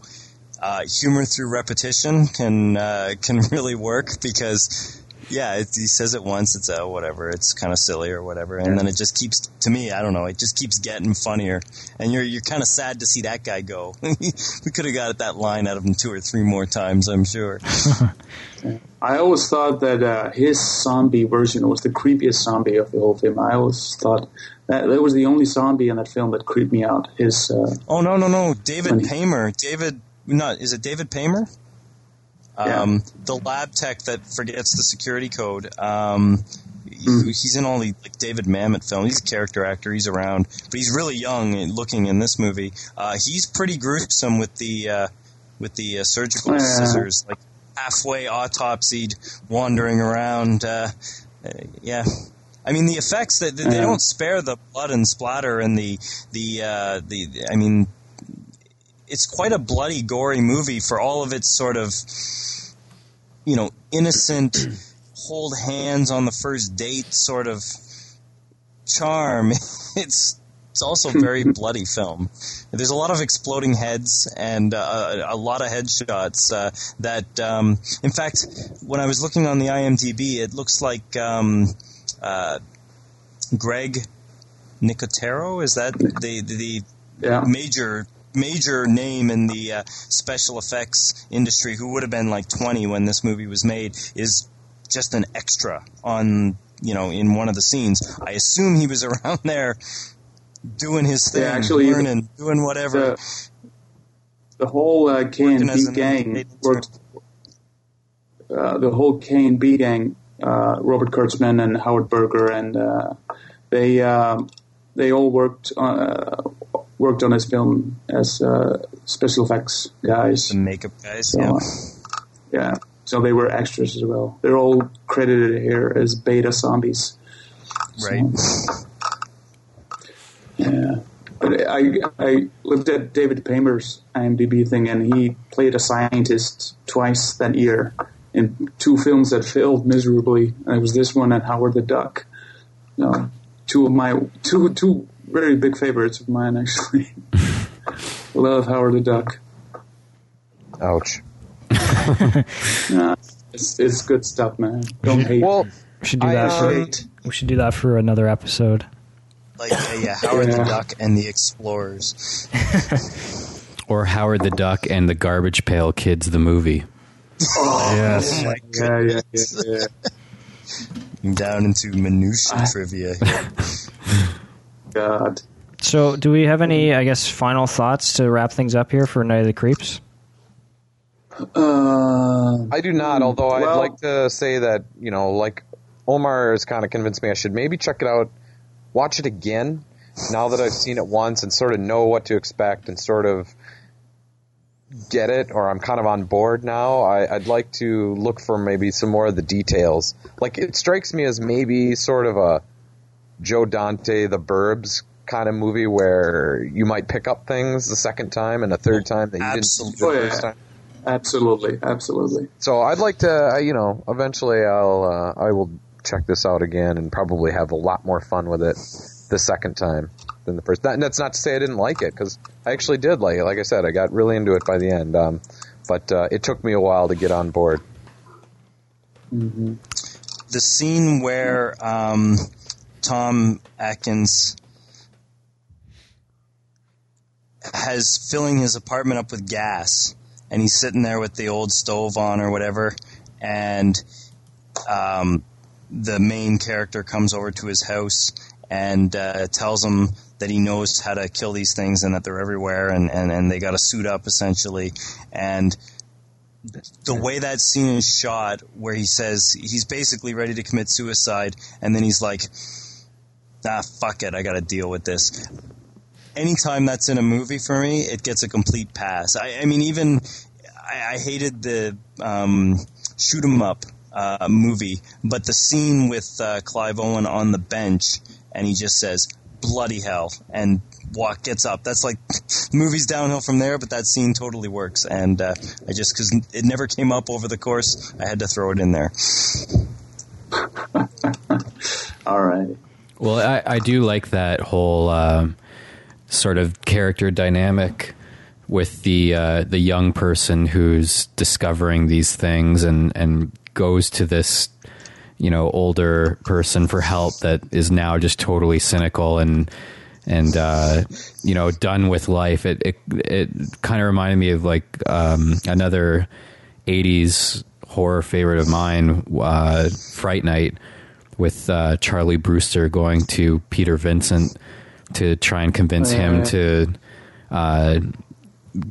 uh, humor through repetition can uh, can really work because. Yeah, it, he says it once. It's uh, whatever. It's kind of silly or whatever, and then it just keeps. To me, I don't know. It just keeps getting funnier, and you're you're kind of sad to see that guy go. we could have got that line out of him two or three more times, I'm sure. I always thought that uh, his zombie version was the creepiest zombie of the whole film. I always thought that that was the only zombie in that film that creeped me out. His uh, Oh no, no, no, David Funny. Paymer. David, not is it David Paymer? Yeah. Um, the lab tech that forgets the security code. Um, he- He's in all the like David Mamet films. He's a character actor. He's around, but he's really young looking in this movie. Uh, he's pretty gruesome with the uh, with the uh, surgical Yeah. scissors, like halfway autopsied, wandering around. Uh, uh, yeah, I mean the effects that they, they Yeah. don't spare the blood and splatter and the the uh, the. I mean, it's quite a bloody, gory movie for all of its sort of you know innocent. hold hands on the first date sort of charm. It's it's also a very bloody film. There's a lot of exploding heads and uh, a lot of headshots. Uh, that, um, in fact, when I was looking on the IMDb, it looks like um, uh, Greg Nicotero. Is that the the yeah, major major name in the uh, special effects industry who would have been like 20 when this movie was made is just an extra on you know in one of the scenes i assume he was around there doing his thing, Yeah, actually, learning, doing whatever. the, the whole uh, K and B gang worked. Uh, the whole K and B gang, uh, Robert Kurtzman and Howard Berger, and uh, they um, they all worked uh, worked on this film as uh, special effects guys. the makeup guys, So, yeah. uh, yeah, so they were extras as well. They're all credited here as beta zombies. right. Yeah. But I, I looked at David Paymer's IMDb thing, and he played a scientist twice that year in two films that failed miserably. And it was this one and Howard the Duck. No, two of my two two very big favorites of mine, actually. Love Howard the Duck. Ouch. Nah, it's, it's good stuff, man. Don't hate. Well, We should do I, that. for, hate. we should do that for another episode. Like uh, yeah, Howard Yeah. the Duck and the Explorers. Or Howard the Duck and the Garbage Pail Kids, the movie. Yes. Oh my Yeah, yeah, yeah, yeah. Down into minutia I- trivia. God. So, do we have any, I guess, final thoughts to wrap things up here for Night of the Creeps? Uh, I do not, although I'd like to say that, you know, like Omar has kind of convinced me I should maybe check it out, watch it again now that I've seen it once and sort of know what to expect and sort of get it or I'm kind of on board now. I, I'd like to look for maybe some more of the details. Like it strikes me as maybe sort of a Joe Dante, The Burbs kind of movie where you might pick up things the second time and a third time that you didn't see the first time. absolutely, absolutely. So I'd like to, you know, eventually I'll uh, I will check this out again and probably have a lot more fun with it the second time than the first. That, that's not to say I didn't like it because I actually did like it. Like I said, I got really into it by the end, um, but uh, it took me a while to get on board. the scene where um, Tom Atkins has filling his apartment up with gas, and he's sitting there with the old stove on or whatever, and um, the main character comes over to his house and uh, tells him that he knows how to kill these things and that they're everywhere, and, and, and they got to suit up essentially, and the way that scene is shot, where he says he's basically ready to commit suicide, and then he's like, "Ah, fuck it, I got to deal with this." Anytime that's in a movie for me, it gets a complete pass. I, I mean, even I, I hated the um, shoot 'em up uh, movie, but the scene with uh, Clive Owen on the bench, and he just says, "Bloody hell!" and walk gets up. That's like movie's downhill from there, but that scene totally works. And uh, I just because it never came up over the course, I had to throw it in there. All right. Well, I, I do like that whole um, sort of character dynamic with the uh, the young person who's discovering these things and and goes to this you know older person for help that is now just totally cynical and and uh, you know done with life. It it, it kind of reminded me of like um, another '80s horror favorite of mine, uh, Fright Night, with uh, Charlie Brewster going to Peter Vincent to try and convince him to uh,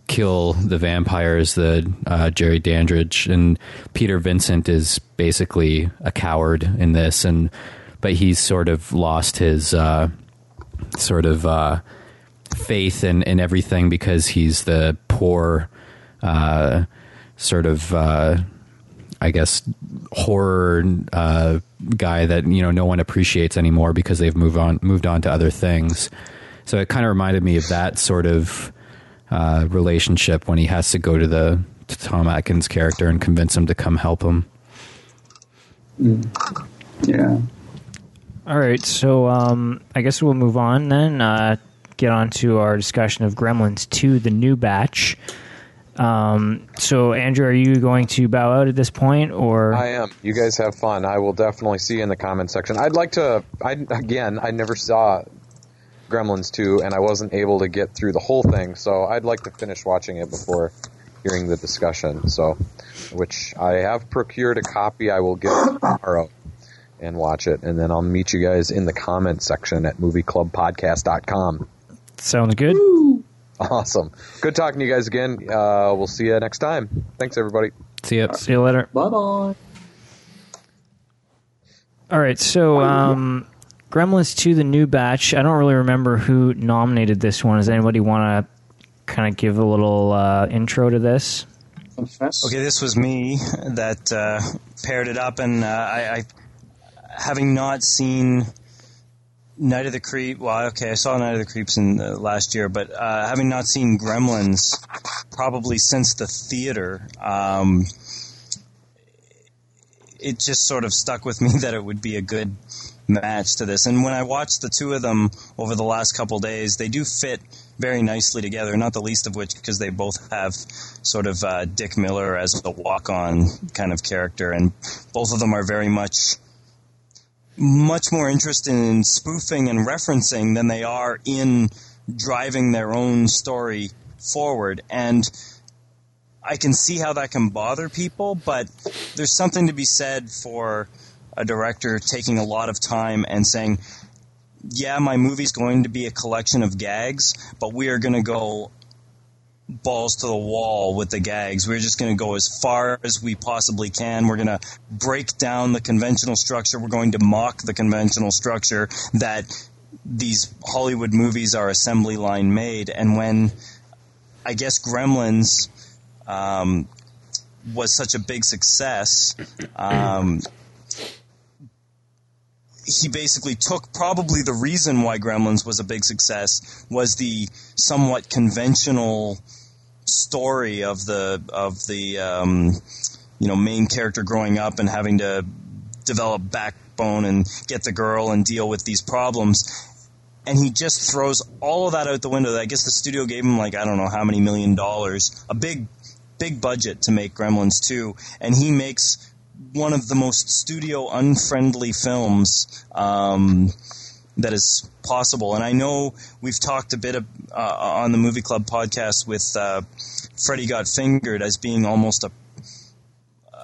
kill the vampires, the uh, Jerry Dandridge, and Peter Vincent is basically a coward in this, and but he's sort of lost his uh, sort of uh, faith in, in everything because he's the poor uh, sort of uh, I guess horror uh, guy that you know no one appreciates anymore because they've moved on moved on to other things. So it kind of reminded me of that sort of uh, relationship when he has to go to the to Tom Atkins character and convince him to come help him. Yeah. All right, so um, I guess we'll move on then. Uh, get on to our discussion of Gremlins 2, the new batch. Um, so, Andrew, are you going to bow out at this point, or I am. You guys have fun. I will definitely see you in the comment section. I'd like to. I again, I never saw Gremlins 2, and I wasn't able to get through the whole thing, so I'd like to finish watching it before hearing the discussion. So, which I have procured a copy. I will get tomorrow. and watch it. And then I'll meet you guys in the comment section at movieclubpodcast.com. Sounds good. Awesome. Good talking to you guys again. Uh, we'll see you next time. Thanks, everybody. See ya. See you later. Bye bye. All right, so um, Gremlins 2, the new batch. I don't really remember who nominated this one. Does anybody want to kind of give a little uh, intro to this? Okay, this was me that uh, paired it up, and uh, I, I, having not seen Night of the Creep. Well, okay, I saw Night of the Creeps in uh, last year, but uh, having not seen Gremlins probably since the theater, um, it just sort of stuck with me that it would be a good match to this. And when I watched the two of them over the last couple days, they do fit very nicely together. Not the least of which because they both have sort of uh, Dick Miller as a walk-on kind of character, and both of them are very much much more interested in spoofing and referencing than they are in driving their own story forward. And I can see how that can bother people, but there's something to be said for a director taking a lot of time and saying, yeah, my movie's going to be a collection of gags, but we are going to go balls to the wall with the gags. We're just going to go as far as we possibly can. We're going to break down the conventional structure. We're going to mock the conventional structure that these Hollywood movies are assembly line made. And when I guess Gremlins um, was such a big success, um, he basically took probably the reason why Gremlins was a big success was the somewhat conventional story of the of the um, you know main character growing up and having to develop backbone and get the girl and deal with these problems. And he just throws all of that out the window. I guess the studio gave him like I don't know how many million dollars, a big, big budget to make Gremlins 2, and he makes one of the most studio unfriendly films um, that is possible. And I know we've talked a bit of, uh, on the Movie Club podcast with uh, Freddy Got Fingered as being almost a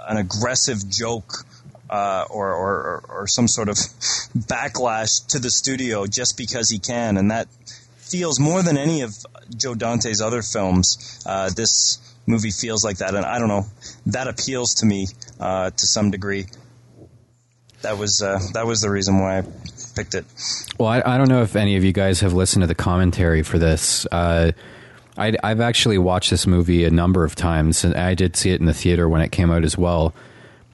an aggressive joke. Uh, or, or, or some sort of backlash to the studio just because he can, and that feels more than any of Joe Dante's other films. Uh, this movie feels like that, and I don't know. That appeals to me uh, to some degree. That was uh, that was the reason why picked it. Well, I, I don't know if any of you guys have listened to the commentary for this. Uh, I, I've actually watched this movie a number of times, and I did see it in the theater when it came out as well.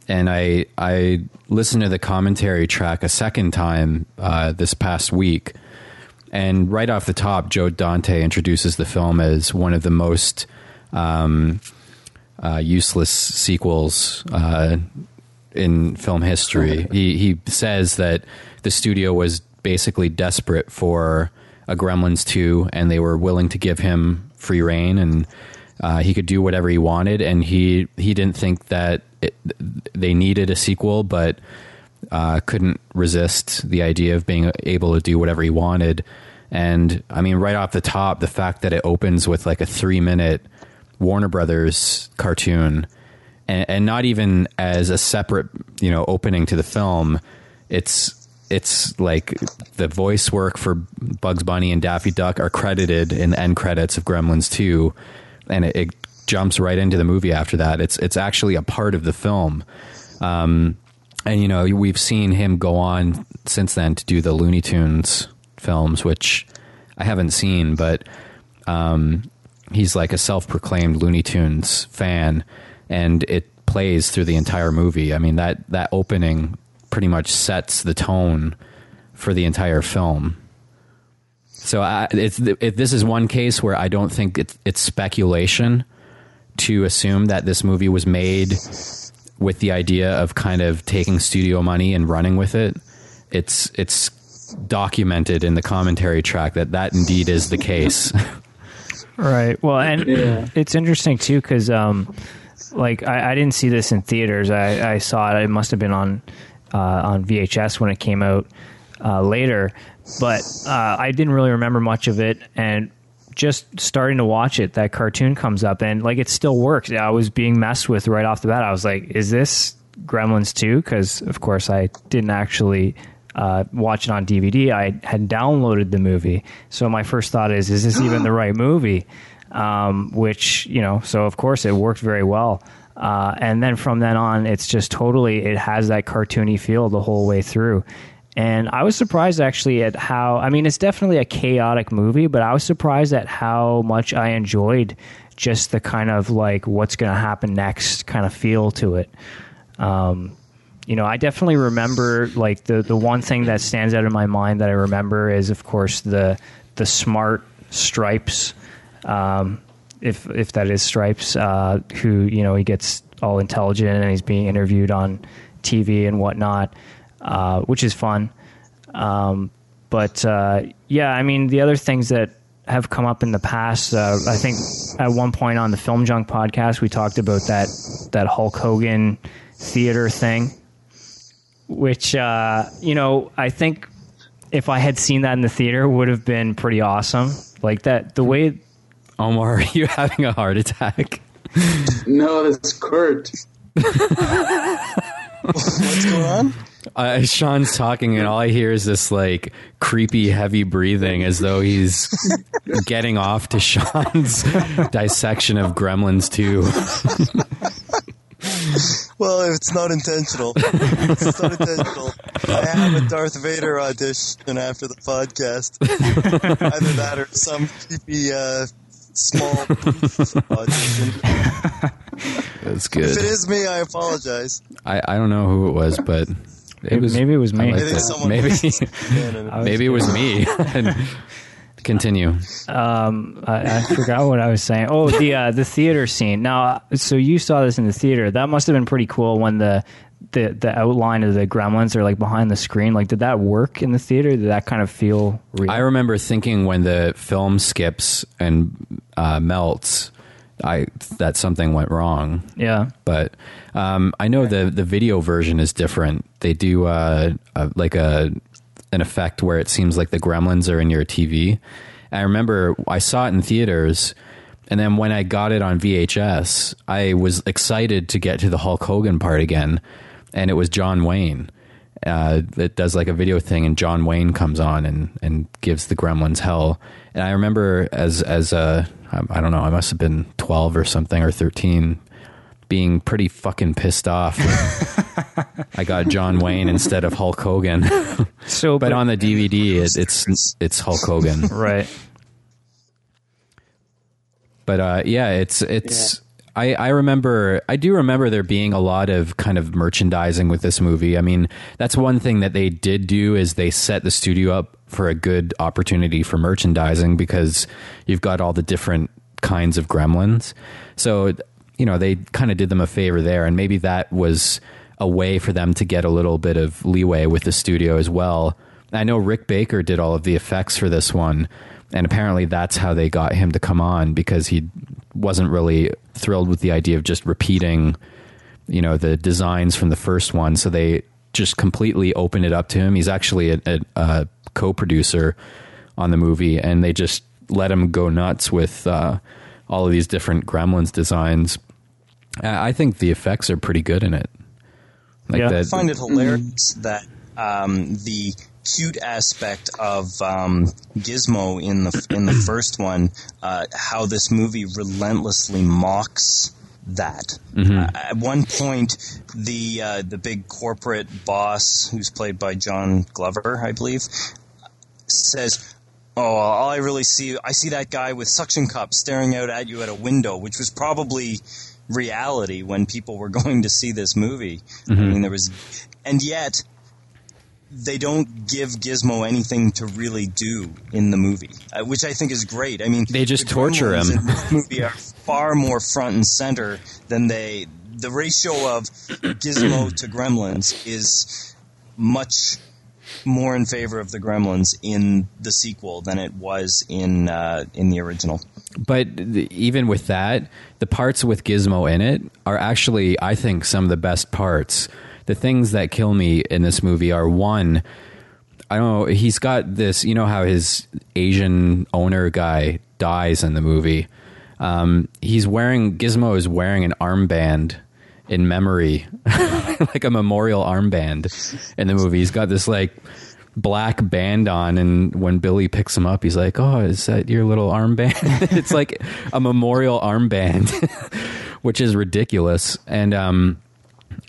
And I I listened to the commentary track a second time uh, this past week, and right off the top, Joe Dante introduces the film as one of the most um, uh, useless sequels uh, in film history. he he says that the studio was basically desperate for a Gremlins two, and they were willing to give him free reign, and uh, he could do whatever he wanted. And he he didn't think that it, they needed a sequel, but uh, couldn't resist the idea of being able to do whatever he wanted. And I mean, right off the top, the fact that it opens with like a three minute Warner Brothers cartoon, and, and not even as a separate, you know, opening to the film. It's it's like the voice work for Bugs Bunny and Daffy Duck are credited in the end credits of Gremlins 2, and it, it jumps right into the movie after that. It's it's actually a part of the film. Um, and you know we've seen him go on since then to do the Looney Tunes films, which I haven't seen, but um, he's like a self-proclaimed Looney Tunes fan, and it plays through the entire movie. I mean that that opening pretty much sets the tone for the entire film. So I, it's it, this is one case where I don't think it's, it's speculation to assume that this movie was made with the idea of kind of taking studio money and running with it. It's it's documented in the commentary track that that indeed is the case. Right. Well, and Yeah. it's interesting too because, um, like, I, I didn't see this in theaters. I, I saw it. It must have been on uh, on VHS when it came out uh, later, but uh, I didn't really remember much of it. And just starting to watch it, that cartoon comes up, and like it still works. I was being messed with right off the bat. I was like, "Is this Gremlins 2 because, of course, I didn't actually uh, watch it on DVD. I had downloaded the movie. So my first thought is, is this even the right movie? Um, which, you know, so of course it worked very well. Uh, and then from then on, it's just totally, it has that cartoony feel the whole way through. And I was surprised actually at how, I mean, it's definitely a chaotic movie, but I was surprised at how much I enjoyed just the kind of like what's going to happen next kind of feel to it. Um, you know, I definitely remember like the the one thing that stands out in my mind that I remember is, of course, the the smart stripes, um, if if that is stripes, uh, who you know he gets all intelligent and he's being interviewed on TV and whatnot, uh, which is fun. Um, but uh, yeah, I mean, the other things that have come up in the past, uh, I think at one point on the Film Junk podcast, we talked about that that Hulk Hogan theater thing which uh, you know I think if I had seen that in the theater would have been pretty awesome. Like that, the way Omar, are you having a heart attack? No, that's Kurt. What's going on? Uh, Sean's talking, and all I hear is this like creepy, heavy breathing, as though he's getting off to Sean's dissection of Gremlins 2. Well, if it's not intentional, it's not intentional. I have a Darth Vader audition after the podcast. Either that or some creepy uh, small audition. That's If it good. is me, I apologize. I, I don't know who it was, but it was maybe it was me. liked I someone Maybe maybe it was me. Continue. Um, I, I forgot what I was saying. Oh, the uh, the theater scene. Now, so you saw this in the theater. That must have been pretty cool when the the the outline of the gremlins are like behind the screen. Like, did that work in the theater? Did that kind of feel real? I remember thinking when the film skips and uh, melts, I that something went wrong. yeah. But um, I know the the video version is different. They do uh, uh, like a an effect where it seems like the gremlins are in your TV. I remember I saw it in theaters, and then when I got it on VHS, I was excited to get to the Hulk Hogan part again, and it was John Wayne. Uh, that does like a video thing, and John Wayne comes on and, and gives the Gremlins hell. And I remember as as a I don't know, I must have been twelve or something or thirteen, being pretty fucking pissed off. I got John Wayne instead of Hulk Hogan, So, but on the DVD, it, it's it's Hulk Hogan. right. But uh, yeah, it's it's. I, I remember I do remember there being a lot of kind of merchandising with this movie. I mean, that's one thing that they did do is they set the studio up for a good opportunity for merchandising because you've got all the different kinds of gremlins. So, you know, they kind of did them a favor there and maybe that was a way for them to get a little bit of leeway with the studio as well. I know Rick Baker did all of the effects for this one and apparently that's how they got him to come on because he wasn't really thrilled with the idea of just repeating you know the designs from the first one. So they just completely opened it up to him. He's actually a, a, a co-producer on the movie and they just let him go nuts with uh, all of these different gremlins designs. I I think the effects are pretty good in it. Like Yeah. that I find it hilarious that um, the cute aspect of um, Gizmo in the in the first one, uh, how this movie relentlessly mocks that. Uh, at one point, the uh, the big corporate boss, who's played by John Glover, I believe, says. Oh, all I really see, I see that guy with suction cups staring out at you at a window, which was probably reality when people were going to see this movie. I mean, there was, and yet they don't give Gizmo anything to really do in the movie, uh, which I think is great. I mean, They just the torture him. In this movie are far more front and center than they. The ratio of Gizmo to Gremlins is much more in favor of the Gremlins in the sequel than it was in uh, in the original. But even with that, the parts with Gizmo in it are actually, I think, some of the best parts. The things that kill me in this movie are one, I don't know, he's got this, you know, how his Asian owner guy dies in the movie. Um, he's wearing, Gizmo is wearing an armband in memory, like a memorial armband in the movie. He's got this like black band on, and when Billy picks him up, he's like, "Oh, is that your little armband?" it's like a memorial armband, which is ridiculous. And um,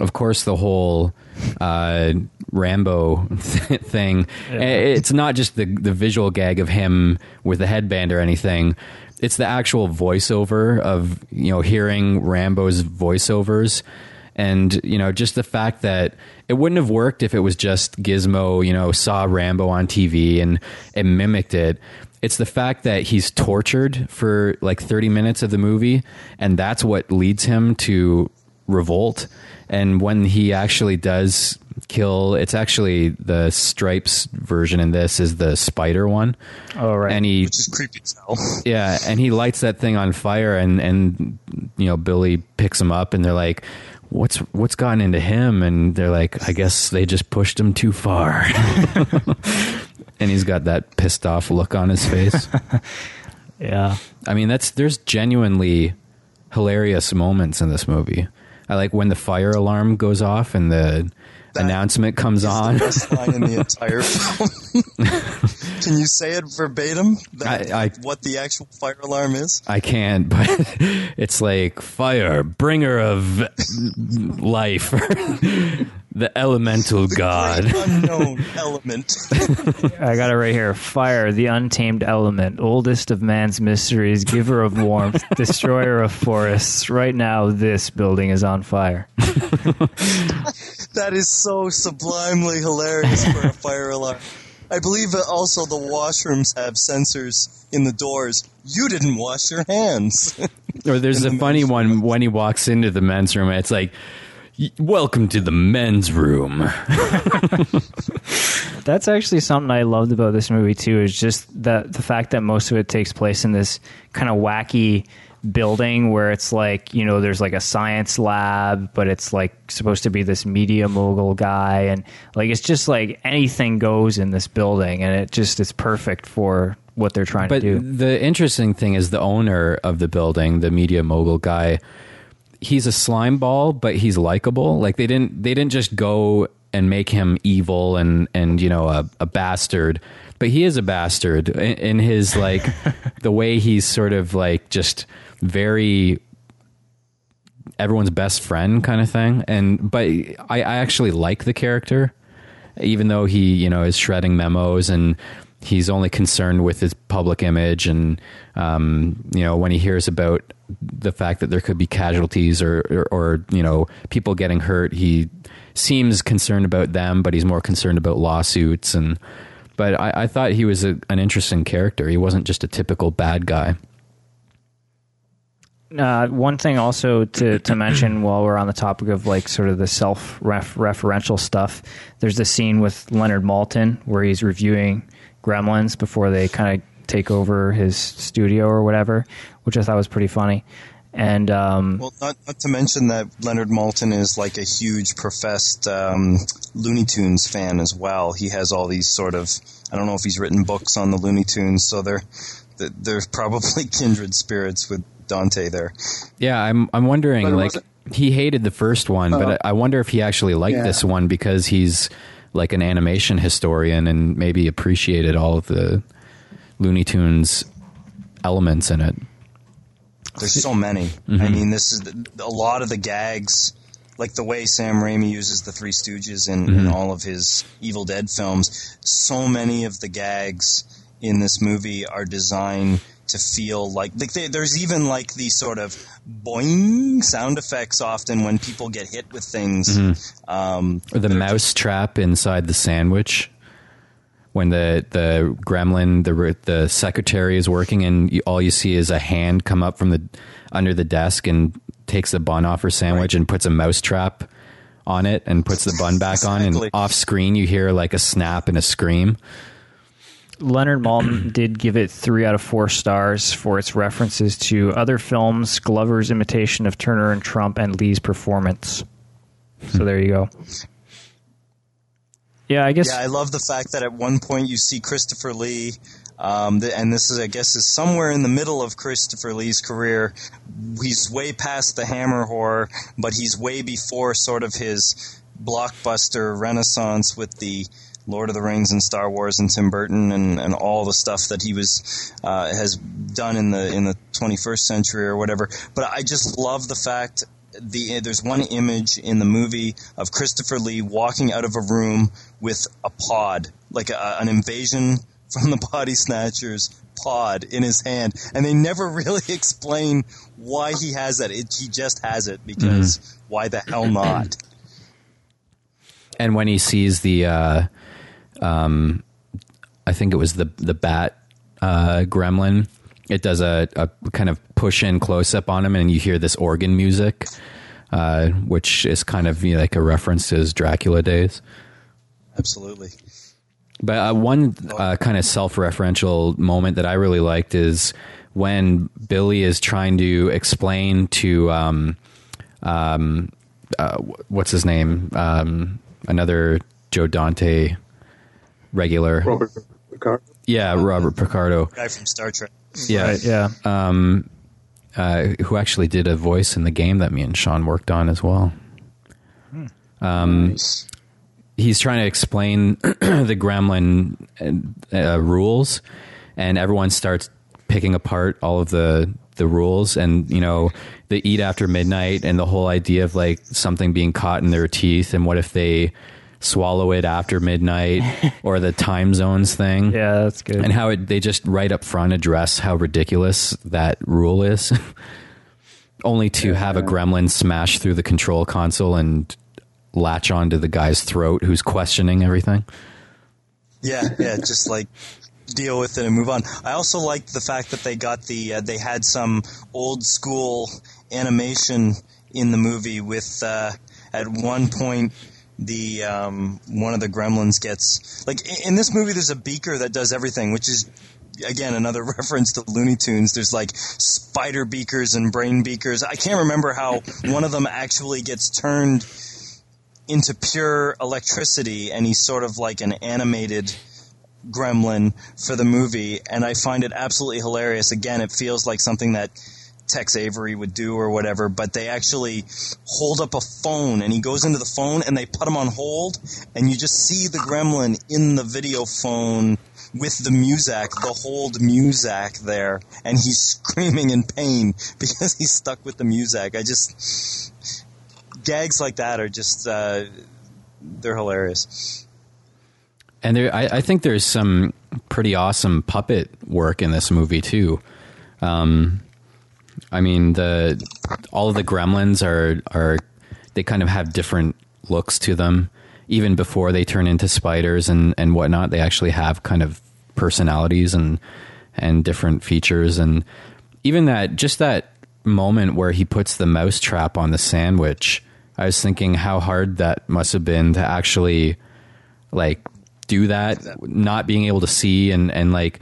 of course, the whole uh, Rambo thing. It's not just the the visual gag of him with the headband or anything. It's the actual voiceover of you know hearing Rambo's voiceovers, and you know just the fact that it wouldn't have worked if it was just Gizmo. You know, saw Rambo on TV and and mimicked it. It's the fact that he's tortured for like 30 minutes of the movie, and that's what leads him to revolt. And when he actually does kill, it's actually the Stripes version in this is the spider one. Oh, right. And he which is creepy as hell. yeah, and he lights that thing on fire, and and you know Billy picks him up, and they're like, "What's what's gotten into him?" And they're like, "I guess they just pushed him too far." and he's got that pissed off look on his face. yeah. I mean, that's there's genuinely hilarious moments in this movie. I like when the fire alarm goes off and the That announcement comes on. The best line in the entire film. Can you say it verbatim? That, I- I- what the actual fire alarm is? I can't, but it's like fire, bringer of life, the elemental god. Unknown element. I got it right here. Fire, the untamed element, oldest of man's mysteries, giver of warmth, destroyer of forests. Right now, this building is on fire. that is so sublimely hilarious for a fire alarm. I believe that also the washrooms have sensors in the doors. You didn't wash your hands. Or there's In a the funny men's one when he walks into the men's room. It's like, "Y- "Welcome to the men's room." That's actually something I loved about this movie too. Is just that the fact that most of it takes place in this kind of wacky building where it's like you know there's like a science lab, but it's like supposed to be this media mogul guy, and like it's just like anything goes in this building, and it just is perfect for what they're trying But to do. the interesting thing is the owner of the building, the media mogul guy, he's a slime ball, but he's likable. Like they didn't they didn't just go and make him evil and and you know a, a bastard, but he is a bastard in, in his like the way he's sort of like just very everyone's best friend kind of thing. And but I, I actually like the character, even though he you know is shredding memos and he's only concerned with his public image and um, you know when he hears about the fact that there could be casualties or, or or you know people getting hurt. He seems concerned about them but he's more concerned about lawsuits. And but I, I thought he was a, an interesting character. He wasn't just a typical bad guy. Uh, one thing also to, to mention while we're on the topic of like sort of the self referential stuff, there's the scene with Leonard Maltin where he's reviewing Gremlins before they kind of take over his studio or whatever, which I thought was pretty funny. And um, well, not, not to mention that Leonard Maltin is like a huge professed um, Looney Tunes fan as well. He has all these sort of I don't know if he's written books on the Looney Tunes, so they're they're probably kindred spirits with Dante there. Yeah, I'm I'm wondering like he hated the first one, but I I wonder if he actually liked Yeah. this one because he's like an animation historian and maybe appreciated all of the Looney Tunes elements in it. There's so many. I mm-hmm. mean, this is a lot of the gags, like the way Sam Raimi uses the Three Stooges in, in mm-hmm. all of his Evil Dead films. So many of the gags in this movie are designed to feel like, like they, there's even like the sort of boing sound effects often when people get hit with things. Mm-hmm. Um, Or the mouse trap inside the sandwich when the the gremlin the the secretary is working and you, all you see is a hand come up from the under the desk and takes the bun off her sandwich and puts a mouse trap on it and puts the bun back on and off screen you hear like a snap and a scream. Leonard Maltin did give it three out of four stars for its references to other films, Glover's imitation of Turner and Trump, and Lee's performance. So there you go. Yeah, I guess. Yeah, I love the fact that at one point you see Christopher Lee Um, and this is, I guess, is somewhere in the middle of Christopher Lee's career. He's way past the Hammer horror, but he's way before sort of his blockbuster renaissance with the Lord of the Rings and Star Wars and Tim Burton and, and all the stuff that he was uh, has done in the in the 21st century or whatever. But I just love the fact the there's one image in the movie of Christopher Lee walking out of a room with a pod, like a, an invasion from the body snatchers pod in his hand, and they never really explain why he has that. It, he just has it because why the hell not? And when he sees the, uh, um, I think it was the the bat uh, gremlin, it does a, a kind of push in close up on him, and you hear this organ music, uh, which is kind of you know, like a reference to his Dracula days. Absolutely. But uh, one uh, kind of self-referential moment that I really liked is when Billy is trying to explain to um, um, uh, what's his name, um, another Joe Dante regular, Robert Picard. yeah, Robert Picardo, Guy from Star Trek. yeah, Right, yeah. Uh, who actually did a voice in the game that me and Sean worked on as well. Nice. he's trying to explain the gremlin uh, rules and everyone starts picking apart all of the the rules and you know the eat after midnight and the whole idea of like something being caught in their teeth and what if they swallow it after midnight or the time zones thing Yeah, that's good. and how it, they just right up front address how ridiculous that rule is only to have a gremlin smash through the control console and latch onto the guy's throat who's questioning everything Yeah, yeah, just like deal with it and move on. I also liked the fact that they got the uh, they had some old school animation in the movie with uh, at one point the um, one of the gremlins gets like in this movie there's a beaker that does everything which is again another reference to Looney Tunes. There's like spider beakers and brain beakers. I can't remember how one of them actually gets turned into pure electricity and he's sort of like an animated gremlin for the movie and I find it absolutely hilarious. Again it feels like something that Tex Avery would do or whatever but they actually hold up a phone and he goes into the phone and they put him on hold and you just see the gremlin in the video phone with the Muzak, the hold Muzak there, and he's screaming in pain because he's stuck with the Muzak. I just gags like that are just uh, they're hilarious. and there I, I think there's some pretty awesome puppet work in this movie too um, I mean the all of the gremlins are are they kind of have different looks to them. Even before they turn into spiders and and whatnot they actually have kind of personalities and and different features. And even that just that moment where he puts the mouse trap on the sandwich i was thinking how hard that must have been to actually like do that not being able to see and and like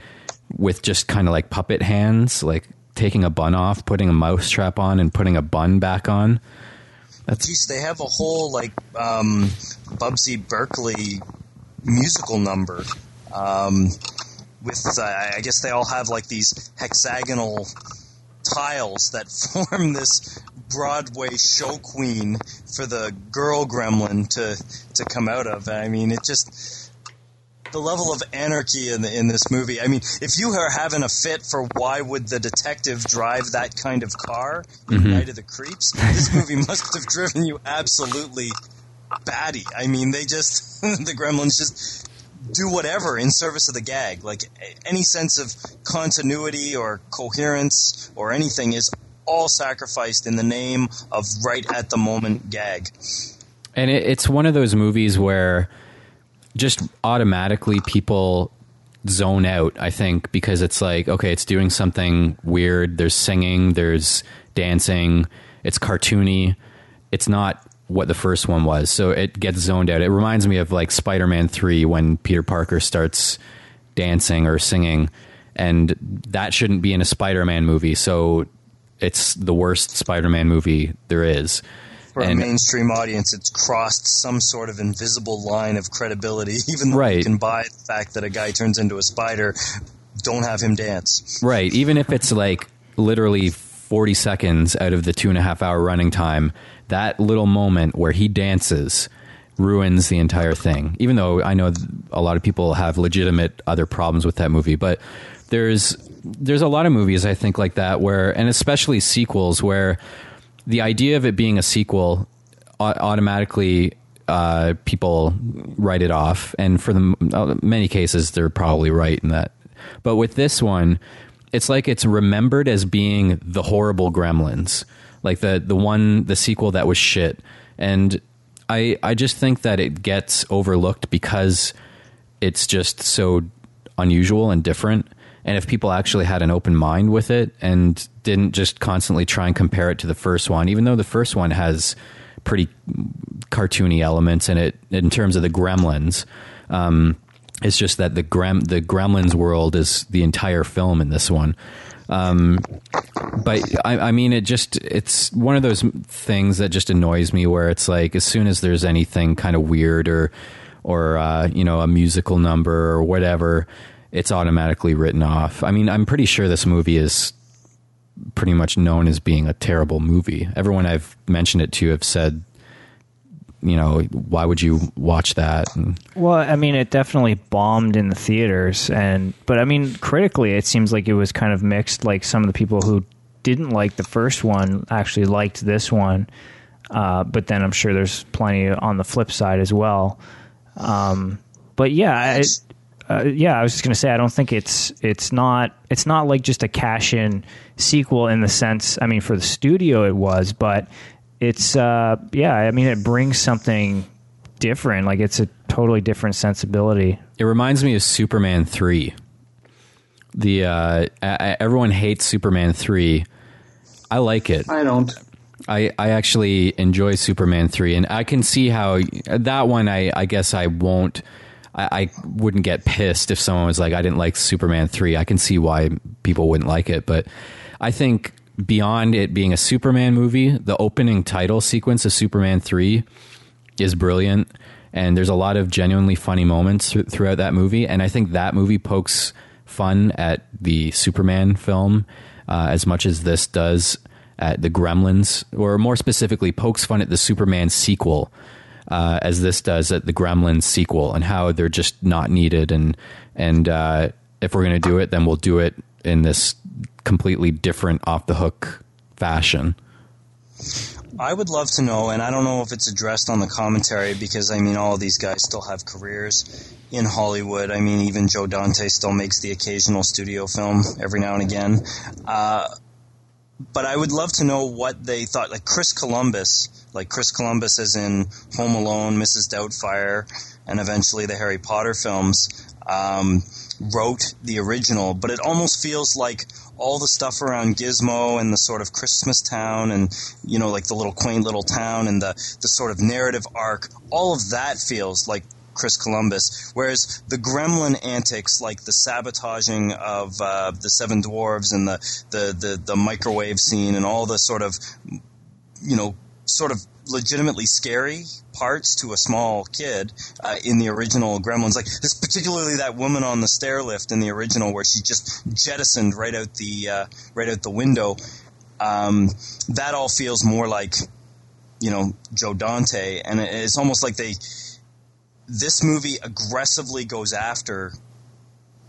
with just kind of like puppet hands like taking a bun off putting a mouse trap on and putting a bun back on Geez, they have a whole like um, Busby Berkeley musical number. Um, with uh, I guess they all have like these hexagonal tiles that form this Broadway show queen for the girl gremlin to to come out of. I mean, it just the level of anarchy in the, in this movie. I mean, if you are having a fit for why would the detective drive that kind of car in mm-hmm. Night of the Creeps, this movie must have driven you absolutely batty. I mean, they just the Gremlins just do whatever in service of the gag. Like any sense of continuity or coherence or anything is all sacrificed in the name of right at the moment gag. And it, it's one of those movies where just automatically people zone out, I think, because it's like, okay, it's doing something weird. There's singing, there's dancing, it's cartoony. It's not what the first one was. So it gets zoned out. It reminds me of like Spider Man 3 when Peter Parker starts dancing or singing. And that shouldn't be in a Spider Man movie. So it's the worst Spider Man movie there is. For a mainstream audience, it's crossed some sort of invisible line of credibility, even though you Right. can buy the fact that a guy turns into a spider don't have him dance. Right. Even if it's like literally 40 seconds out of the two and a half hour running time, that little moment where he dances ruins the entire thing. Even though I know a lot of people have legitimate other problems with that movie, but there's there's a lot of movies I think like that where, and especially sequels, where the idea of it being a sequel automatically uh, people write it off, and for the uh, many cases they're probably right in that. But with this one, it's like it's remembered as being the horrible Gremlins, like the the one the sequel that was shit, and I I just think that it gets overlooked because it's just so unusual and different. And if people actually had an open mind with it and didn't just constantly try and compare it to the first one, even though the first one has pretty cartoony elements in it in terms of the gremlins. Um, it's just that the grem the gremlins world is the entire film in this one. Um, but I, I, mean, it just it's one of those things that just annoys me. Where it's like as soon as there's anything kind of weird or or uh, you know a musical number or whatever, it's automatically written off. I mean, I'm pretty sure this movie is pretty much known as being a terrible movie. Everyone I've mentioned it to have said, you know, why would you watch that? And, well, I mean, it definitely bombed in the theaters, and but I mean, critically, it seems like it was kind of mixed. Like some of the people who didn't like the first one actually liked this one, uh, but then I'm sure there's plenty on the flip side as well. Um, but yeah, uh, yeah, I was just gonna say I don't think it's it's not it's not like just a cash in sequel in the sense. I mean, for the studio it was, but it's uh, yeah. I mean, it brings something different. Like it's a totally different sensibility. It reminds me of Superman three. The uh, everyone hates Superman three. I like it. I don't. I, I actually enjoy Superman three, and I can see how that one. I, I guess I won't I, I, wouldn't get pissed if someone was like, I didn't like Superman 3. I can see why people wouldn't like it. But I think beyond it being a Superman movie, the opening title sequence of Superman 3 is brilliant. And there's a lot of genuinely funny moments th- throughout that movie. And I think that movie pokes fun at the Superman film uh, as much as this does at the Gremlins, or more specifically, pokes fun at the Superman sequel uh, as this does at the Gremlins sequel, and how they're just not needed. And and uh, if we're going to do it, then we'll do it in this completely different, off the hook fashion. I would love to know, and I don't know if it's addressed on the commentary because I mean, all of these guys still have careers in Hollywood. I mean, even Joe Dante still makes the occasional studio film every now and again. Uh, but I would love to know what they thought. Like Chris Columbus, like Chris Columbus as in Home Alone, Mrs. Doubtfire, and eventually the Harry Potter films, um, wrote the original. But it almost feels like all the stuff around Gizmo and the sort of Christmas town and, you know, like the little quaint little town and the, the sort of narrative arc, all of that feels like Chris Columbus. Whereas the gremlin antics, like the sabotaging of uh, the Seven Dwarves and the, the, the, the microwave scene and all the sort of, you know, sort of legitimately scary parts to a small kid uh, in the original Gremlins. Like this, particularly that woman on the stair lift in the original, where she just jettisoned right out the uh, right out the window. Um, that all feels more like you know Joe Dante, and it's almost like they this movie aggressively goes after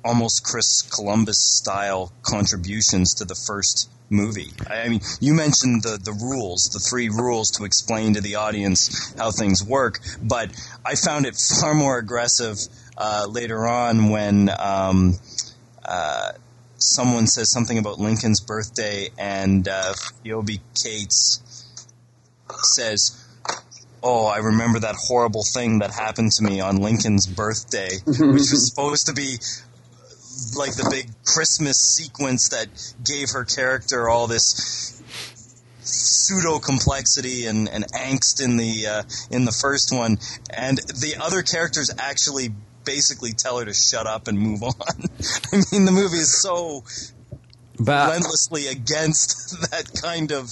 almost Chris Columbus style contributions to the first movie. I mean, you mentioned the, the rules, the three rules to explain to the audience how things work, but I found it far more aggressive uh, later on when um, uh, someone says something about Lincoln's birthday and uh, Phoebe Cates says, oh, I remember that horrible thing that happened to me on Lincoln's birthday, which was supposed to be like the big Christmas sequence that gave her character all this pseudo complexity and, and angst in the uh, in the first one, and the other characters actually basically tell her to shut up and move on. I mean, the movie is so but, relentlessly against that kind of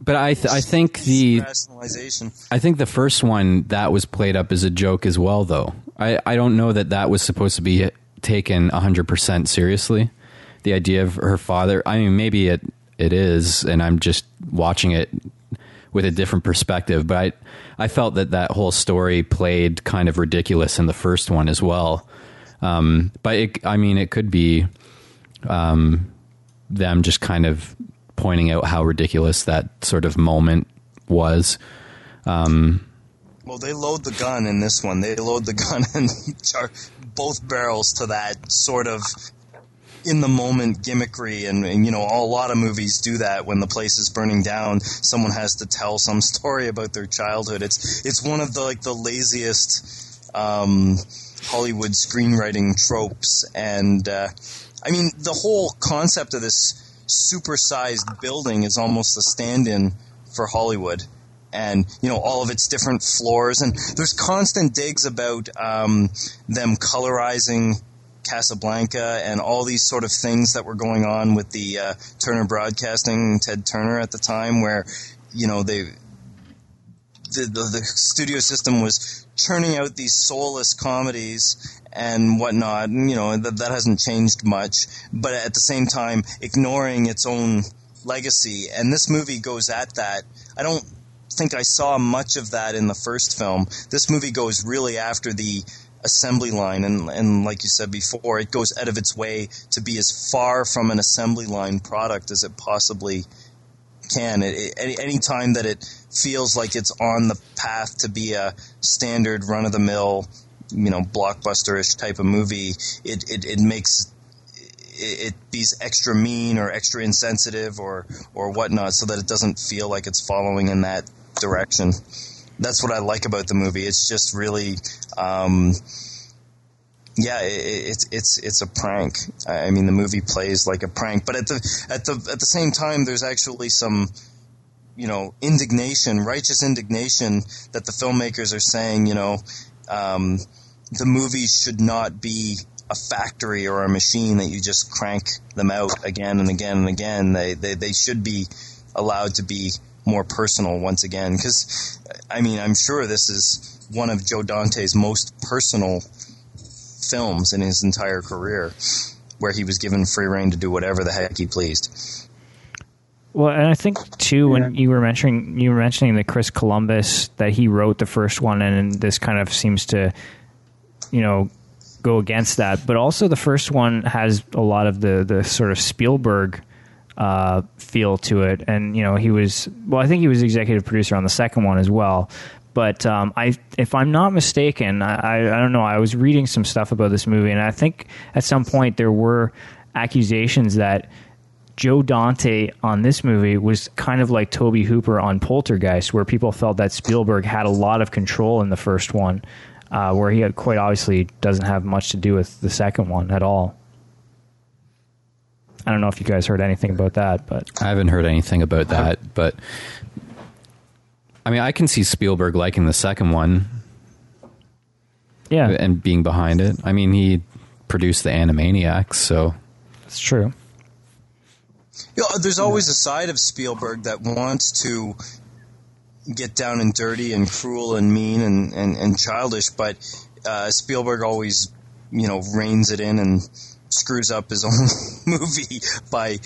but I th- I think the rationalization. I think the first one that was played up as a joke as well, though. I, I don't know that that was supposed to be taken 100% seriously. The idea of her father, I mean, maybe it, it is, and I'm just watching it with a different perspective, but I, I felt that that whole story played kind of ridiculous in the first one as well. Um, but it, I mean, it could be um, them just kind of pointing out how ridiculous that sort of moment was. Um, Well, they load the gun in this one. They load the gun and char- both barrels to that sort of in the moment gimmickry, and, and you know, a lot of movies do that when the place is burning down. Someone has to tell some story about their childhood. It's it's one of the like the laziest um, Hollywood screenwriting tropes, and uh, I mean the whole concept of this supersized building is almost a stand-in for Hollywood. And you know all of its different floors. And there's constant digs about um, them colorizing Casablanca and all these sort of things that were going on with the uh, Turner Broadcasting Ted Turner at the time where you know they the, the, the studio system was churning out these soulless comedies and whatnot and, you know that, that hasn't changed much but at the same time ignoring its own legacy and this movie goes at that I don't think I saw much of that in the first film. This movie goes really after the assembly line, and, and like you said before, it goes out of its way to be as far from an assembly line product as it possibly can. It, it, any any time that it feels like it's on the path to be a standard run of the mill, you know, blockbuster-ish type of movie, it it, it makes it, be extra mean or extra insensitive or or whatnot, so that it doesn't feel like it's following in that direction. That's what I like about the movie. It's just really, um, yeah, it, it's it's it's a prank. I mean, the movie plays like a prank, but at the at the at the same time, there's actually some, you know, indignation, righteous indignation that the filmmakers are saying, you know, um, the movie should not be a factory or a machine that you just crank them out again and again and again. They they they should be allowed to be more personal once again because I mean I'm sure this is one of Joe Dante's most personal films in his entire career where he was given free reign to do whatever the heck he pleased. Well, and I think too when you were mentioning you were mentioning that Chris Columbus that he wrote the first one, and this kind of seems to, you know, go against that. But also the first one has a lot of the the sort of Spielberg uh, feel to it, and you know he was well. I think he was executive producer on the second one as well. But um, I, if I'm not mistaken, I, I don't know. I was reading some stuff about this movie, and I think at some point there were accusations that Joe Dante on this movie was kind of like Tobe Hooper on Poltergeist, where people felt that Spielberg had a lot of control in the first one, uh, where he quite obviously doesn't have much to do with the second one at all. I don't know if you guys heard anything about that, but I haven't heard anything about that, but I mean, I can see Spielberg liking the second one yeah, and being behind it. I mean, he produced the Animaniacs, so it's true. You know, there's always a side of Spielberg that wants to get down and dirty and cruel and mean and, and, and childish, but uh, Spielberg always, you know, reins it in and screws up his own movie by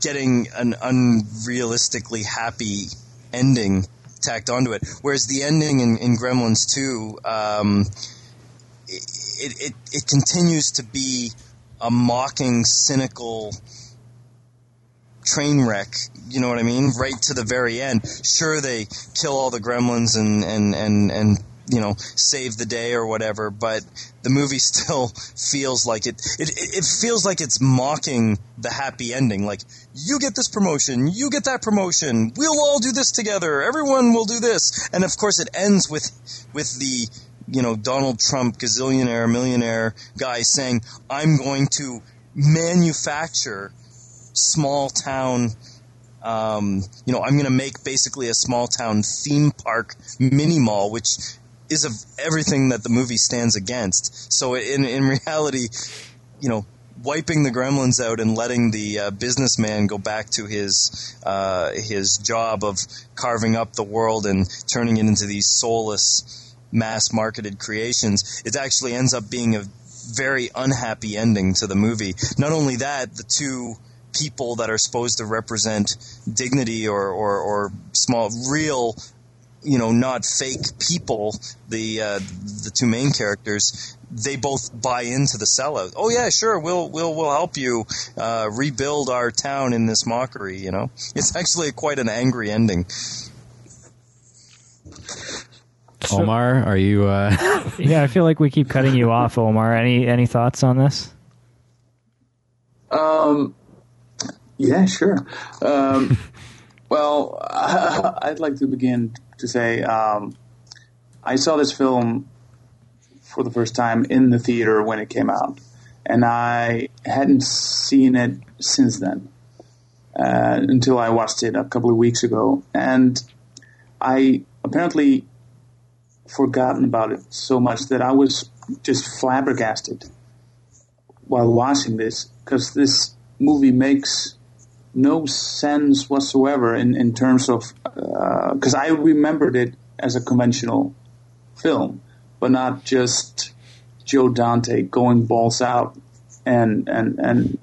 getting an unrealistically happy ending tacked onto it. Whereas the ending in, in Gremlins 2, um, it, it, it continues to be a mocking, cynical train wreck. You know what I mean? Right to the very end. Sure, they kill all the gremlins and and and and you know save the day or whatever, but the movie still feels like it. It it feels like it's mocking the happy ending. Like you get this promotion, you get that promotion. We'll all do this together. Everyone will do this, and of course it ends with with the you know Donald Trump gazillionaire millionaire guy saying, "I'm going to manufacture." Small town. Um, you know, I'm going to make basically a small town theme park mini mall, which is of everything that the movie stands against. So in in reality, you know, wiping the gremlins out and letting the uh, businessman go back to his uh, his job of carving up the world and turning it into these soulless mass marketed creations, it actually ends up being a very unhappy ending to the movie. Not only that, the two people that are supposed to represent dignity or, or, or small, real, you know, not fake people, the uh, the two main characters, they both buy into the sellout. Oh yeah, sure, we'll we'll we'll help you uh, rebuild our town in this mockery. You know, it's actually quite an angry ending. Omar, are you? Uh, Yeah, I feel like we keep cutting you off, Omar. Any any thoughts on this? Um, yeah, sure. Um, well, I'd like to begin to say um, I saw this film for the first time in the theater when it came out, and I hadn't seen it since then uh, until I watched it a couple of weeks ago, and I apparently forgotten about it so much that I was just flabbergasted while watching this because this movie makes no sense whatsoever in, in terms of because I remembered it as a conventional film, but not just Joe Dante going balls out and and and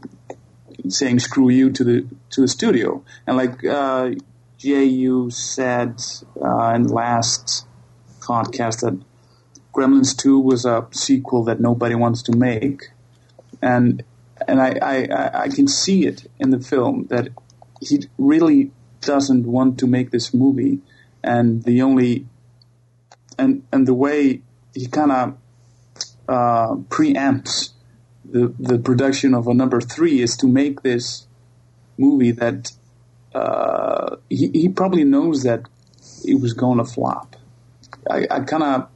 saying screw you to the to the studio. And like uh, Jay you said uh, in last podcast that Gremlins 2 was a sequel that nobody wants to make. And and I, I, I can see it in the film that he really doesn't want to make this movie, and the only and and the way he kind of uh, preempts the the production of a number three is to make this movie that uh, he he probably knows that it was going to flop. I, I kind of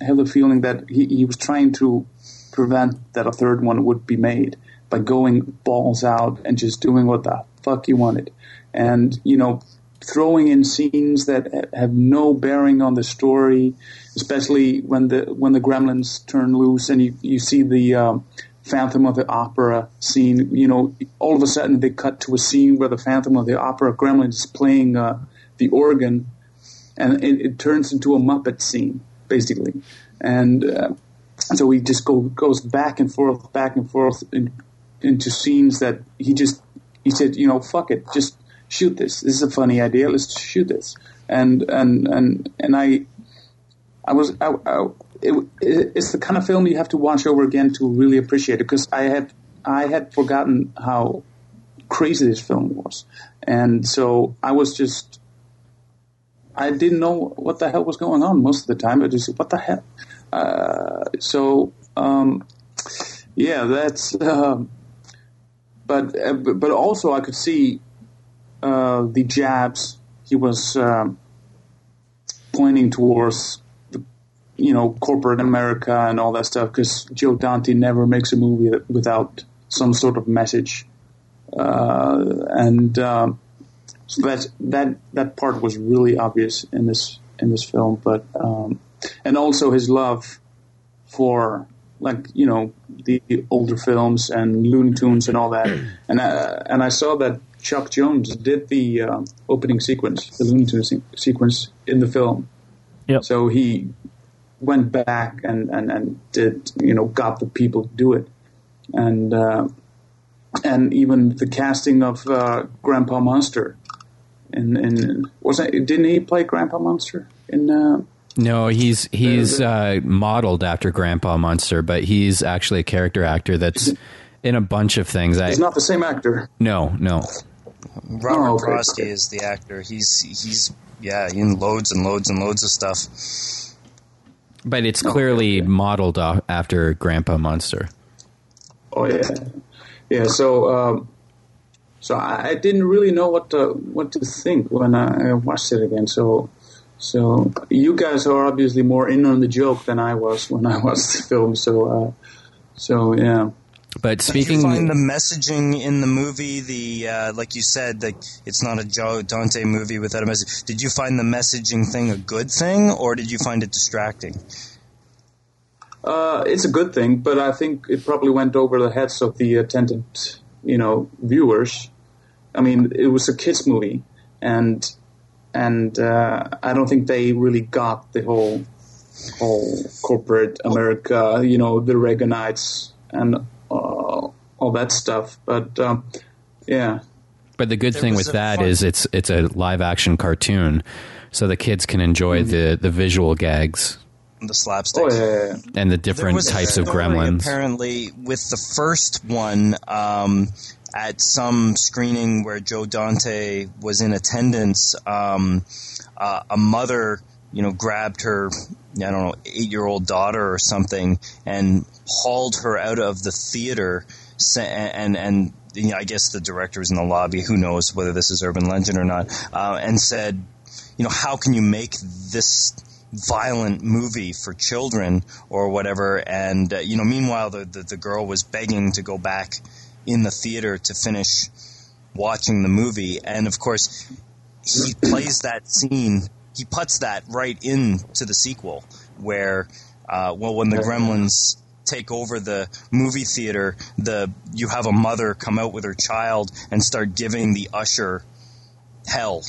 have the feeling that he, he was trying to prevent that a third one would be made by going balls out and just doing what the fuck you wanted. And, you know, throwing in scenes that have no bearing on the story, especially when the when the gremlins turn loose and you, you see the um, Phantom of the Opera scene. You know, all of a sudden they cut to a scene where the Phantom of the Opera gremlin is playing uh, the organ, and it, it, turns into a Muppet scene basically. And uh, so he just go, goes back and forth, back and forth into scenes that he just he said, you know, fuck it, just shoot this. This is a funny idea. Let's shoot this. And and and and I, I was I, I, it, it's the kind of film you have to watch over again to really appreciate it because I had I had forgotten how crazy this film was, and so I was just I didn't know what the hell was going on most of the time. I just what the hell. Uh, so um, yeah, that's. Um, but uh, but also I could see uh, the jabs he was um, pointing towards, you know, corporate America and all that stuff. Because Joe Dante never makes a movie without some sort of message, uh, and um, so that that that part was really obvious in this in this film. But um, and also his love for like you know the older films and Looney Tunes and all that. And uh, and I saw that Chuck Jones did the uh, opening sequence, the Looney Tunes sequence in the film. Yep. So he went back and, and, and did you know got the people to do it, and uh, and even the casting of uh, Grandpa Munster. In, in was it, didn't he play Grandpa Munster in? No, he's he's uh, modeled after Grandpa Munster, but he's actually a character actor that's in a bunch of things. He's I, not the same actor. no, no. Robert Oh, okay, Prosky is the actor. He's he's yeah in loads and loads and loads of stuff. But it's clearly modeled off after Grandpa Munster. Oh yeah, yeah. So um, so I I didn't really know what to what to think when I watched it again. So so you guys are obviously more in on the joke than I was when I watched the film. So uh, so yeah. But Did you speaking, find the messaging in the movie, the uh, like you said, that it's not a Joe Dante movie without a message. Did you find the messaging thing a good thing, or did you find it distracting? Uh, it's a good thing, but I think it probably went over the heads of the attendant, you know, viewers. I mean, it was a kids movie, and and uh, I don't think they really got the whole all corporate America, you know, the Reaganites and uh, all that stuff. But um, yeah, But the good There thing with a that fun- is it's it's a live action cartoon, so the kids can enjoy Mm-hmm. the the visual gags The slapstick. oh yeah, yeah, yeah. and the different types of gremlins. Apparently, with the first one, um, at some screening where Joe Dante was in attendance, um, uh, a mother, you know, grabbed her, I don't know, eight-year-old daughter or something, and hauled her out of the theater, sa- and and. you know, I guess the director was in the lobby. Who knows whether this is urban legend or not? Uh, and said, you know, how can you make this violent movie for children or whatever? And uh, you know, meanwhile, the, the the girl was begging to go back in the theater to finish watching the movie, and of course, he plays that scene. He puts that right into the sequel, where uh, well, when the Gremlins take over the movie theater, the you have a mother come out with her child and start giving the usher hell.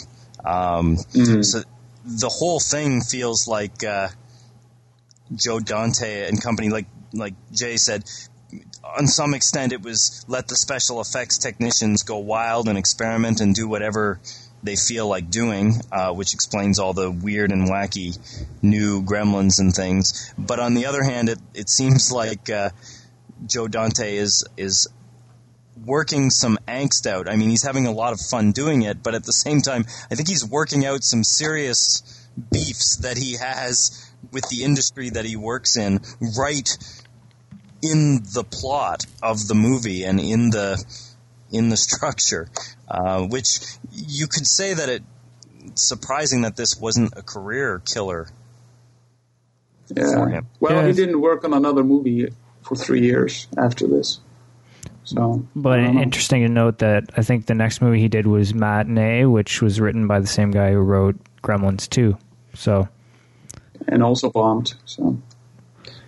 Um, So the whole thing feels like uh, Joe Dante and company, like like Jay said. On some extent, it was let the special effects technicians go wild and experiment and do whatever they feel like doing, uh, which explains all the weird and wacky new gremlins and things. But on the other hand, it, it seems like uh, Joe Dante is is working some angst out. I mean, he's having a lot of fun doing it, but at the same time, I think he's working out some serious beefs that he has with the industry that he works in right in the plot of the movie and in the in the structure, uh, which you could say that it surprising that this wasn't a career killer Yeah. for him. Well, Yeah. he didn't work on another movie for three years after this. So, But I don't know. interesting to note that I think the next movie he did was Matinee, which was written by the same guy who wrote Gremlins 2. So, and also bombed. So,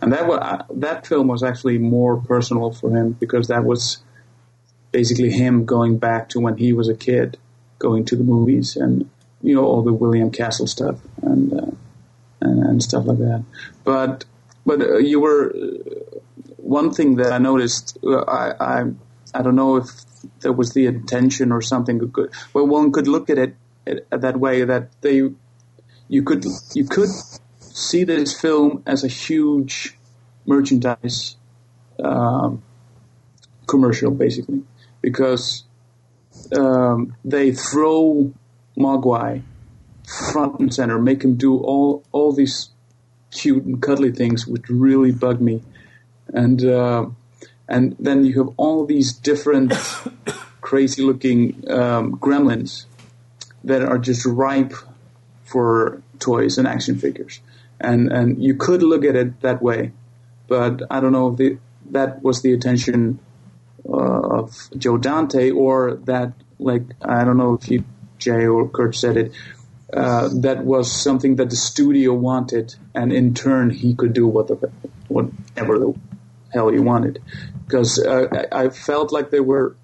and that was that film was actually more personal for him because that was basically him going back to when he was a kid, going to the movies and you know all the William Castle stuff and uh, and, and stuff like that. But but uh, you were uh, one thing that I noticed. Uh, I, I I don't know if there was the intention or something. Well, one could look at it at that way that they you could you could see this film as a huge merchandise um, commercial, basically, because um, they throw Mogwai front and center, make him do all all these cute and cuddly things, which really bug me, and uh, and then you have all these different crazy looking um, gremlins that are just ripe for toys and action figures. And and you could look at it that way, but I don't know if the, that was the attention uh, of Joe Dante or that like I don't know if you Jay or Kurt said it. Uh, that was something that the studio wanted, and in turn he could do what the, whatever the hell he wanted. Because uh, I felt like they were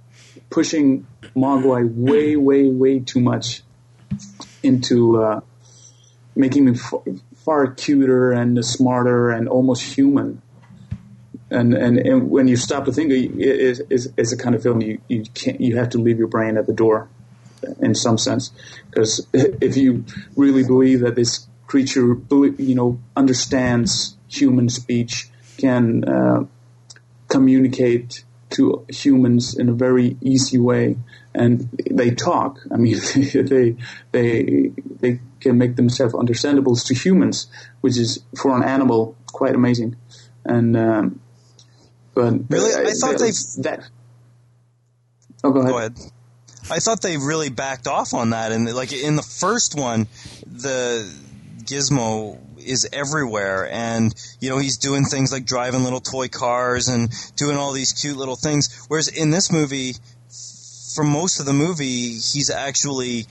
pushing Mogwai way, way, way too much into uh, making him f- far cuter and smarter and almost human. And, and and when you stop to think, it is is a kind of film you you can't you have to leave your brain at the door, in some sense, because if you really believe that this creature you know understands human speech, can uh, communicate to humans in a very easy way, and they talk. I mean, they they they can make themselves understandable to humans, which is for an animal quite amazing. And um, but Really? uh, I thought that, that. Oh, go ahead. Go ahead. I thought they really backed off on that, and like in the first one, the Gizmo is everywhere, and you know he's doing things like driving little toy cars and doing all these cute little things. Whereas in this movie, for most of the movie, he's actually,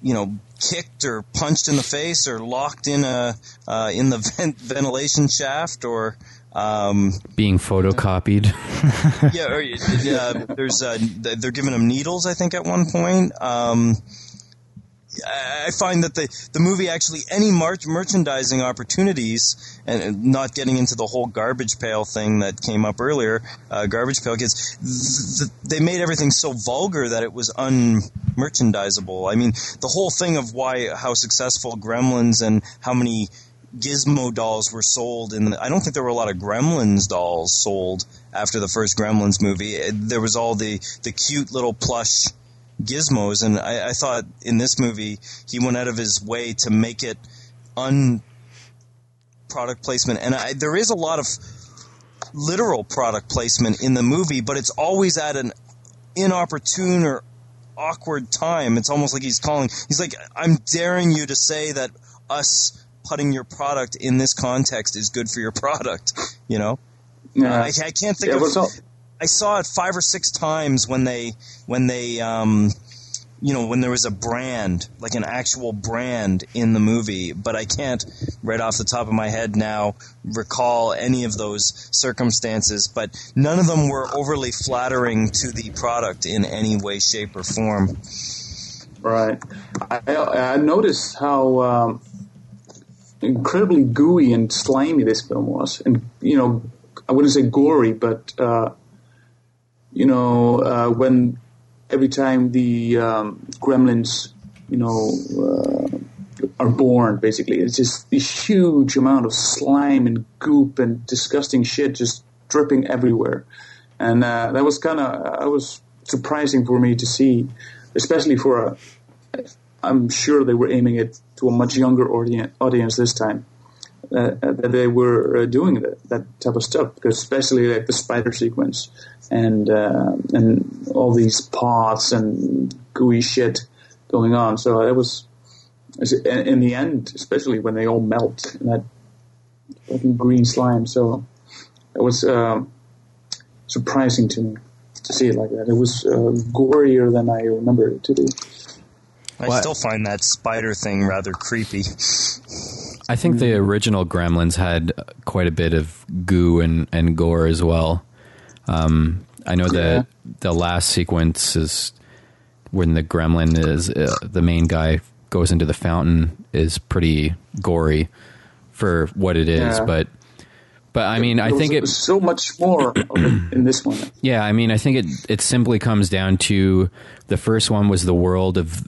you know, kicked or punched in the face or locked in a uh, in the vent- ventilation shaft or. Um, Being photocopied. yeah, or, uh, there's uh, they're giving him needles. I think at one point. Um, I find that the the movie actually any mar- merchandising opportunities, and not getting into the whole garbage pail thing that came up earlier, uh, garbage pail kids, th- th- they made everything so vulgar that it was unmerchandisable. I mean, the whole thing of why how successful Gremlins and how many Gizmo dolls were sold and I don't think there were a lot of Gremlins dolls sold after the first Gremlins movie. There was all the the cute little plush gizmos, and I, I thought in this movie he went out of his way to make it un product placement, and I, there is a lot of literal product placement in the movie, but it's always at an inopportune or awkward time. It's almost like he's calling. He's like, "I'm daring you to say that us." Putting your product in this context is good for your product, you know. Yeah. I, I can't think Yeah, of. I saw it five or six times when they when they um, you know when there was a brand like an actual brand in the movie, but I can't right off the top of my head now recall any of those circumstances. But none of them were overly flattering to the product in any way, shape, or form. Right. I, I noticed how um, incredibly gooey and slimy this film was, and you know, I wouldn't say gory, but uh, you know, uh, when every time the um, gremlins, you know, uh, are born, basically, it's just this huge amount of slime and goop and disgusting shit just dripping everywhere, and uh, that was kind of, I was surprising for me to see, especially for a I'm sure they were aiming it to a much younger audience, audience this time. Uh, that they were uh, doing that, that type of stuff, because especially like the spider sequence and uh, and all these pots and gooey shit going on. So it was in in the end, especially when they all melt in that fucking green slime. So it was um, surprising to me to see it like that. It was uh, gorier than I remember it to be. I What? still find that spider thing rather creepy. I think the original Gremlins had quite a bit of goo and, and gore as well. Um, I know that the last sequence is when the gremlin is uh, the main guy goes into the fountain is pretty gory for what it is, Yeah. but but I mean I think was it so much more in this one. yeah, I mean, I think it it simply comes down to the first one was the world of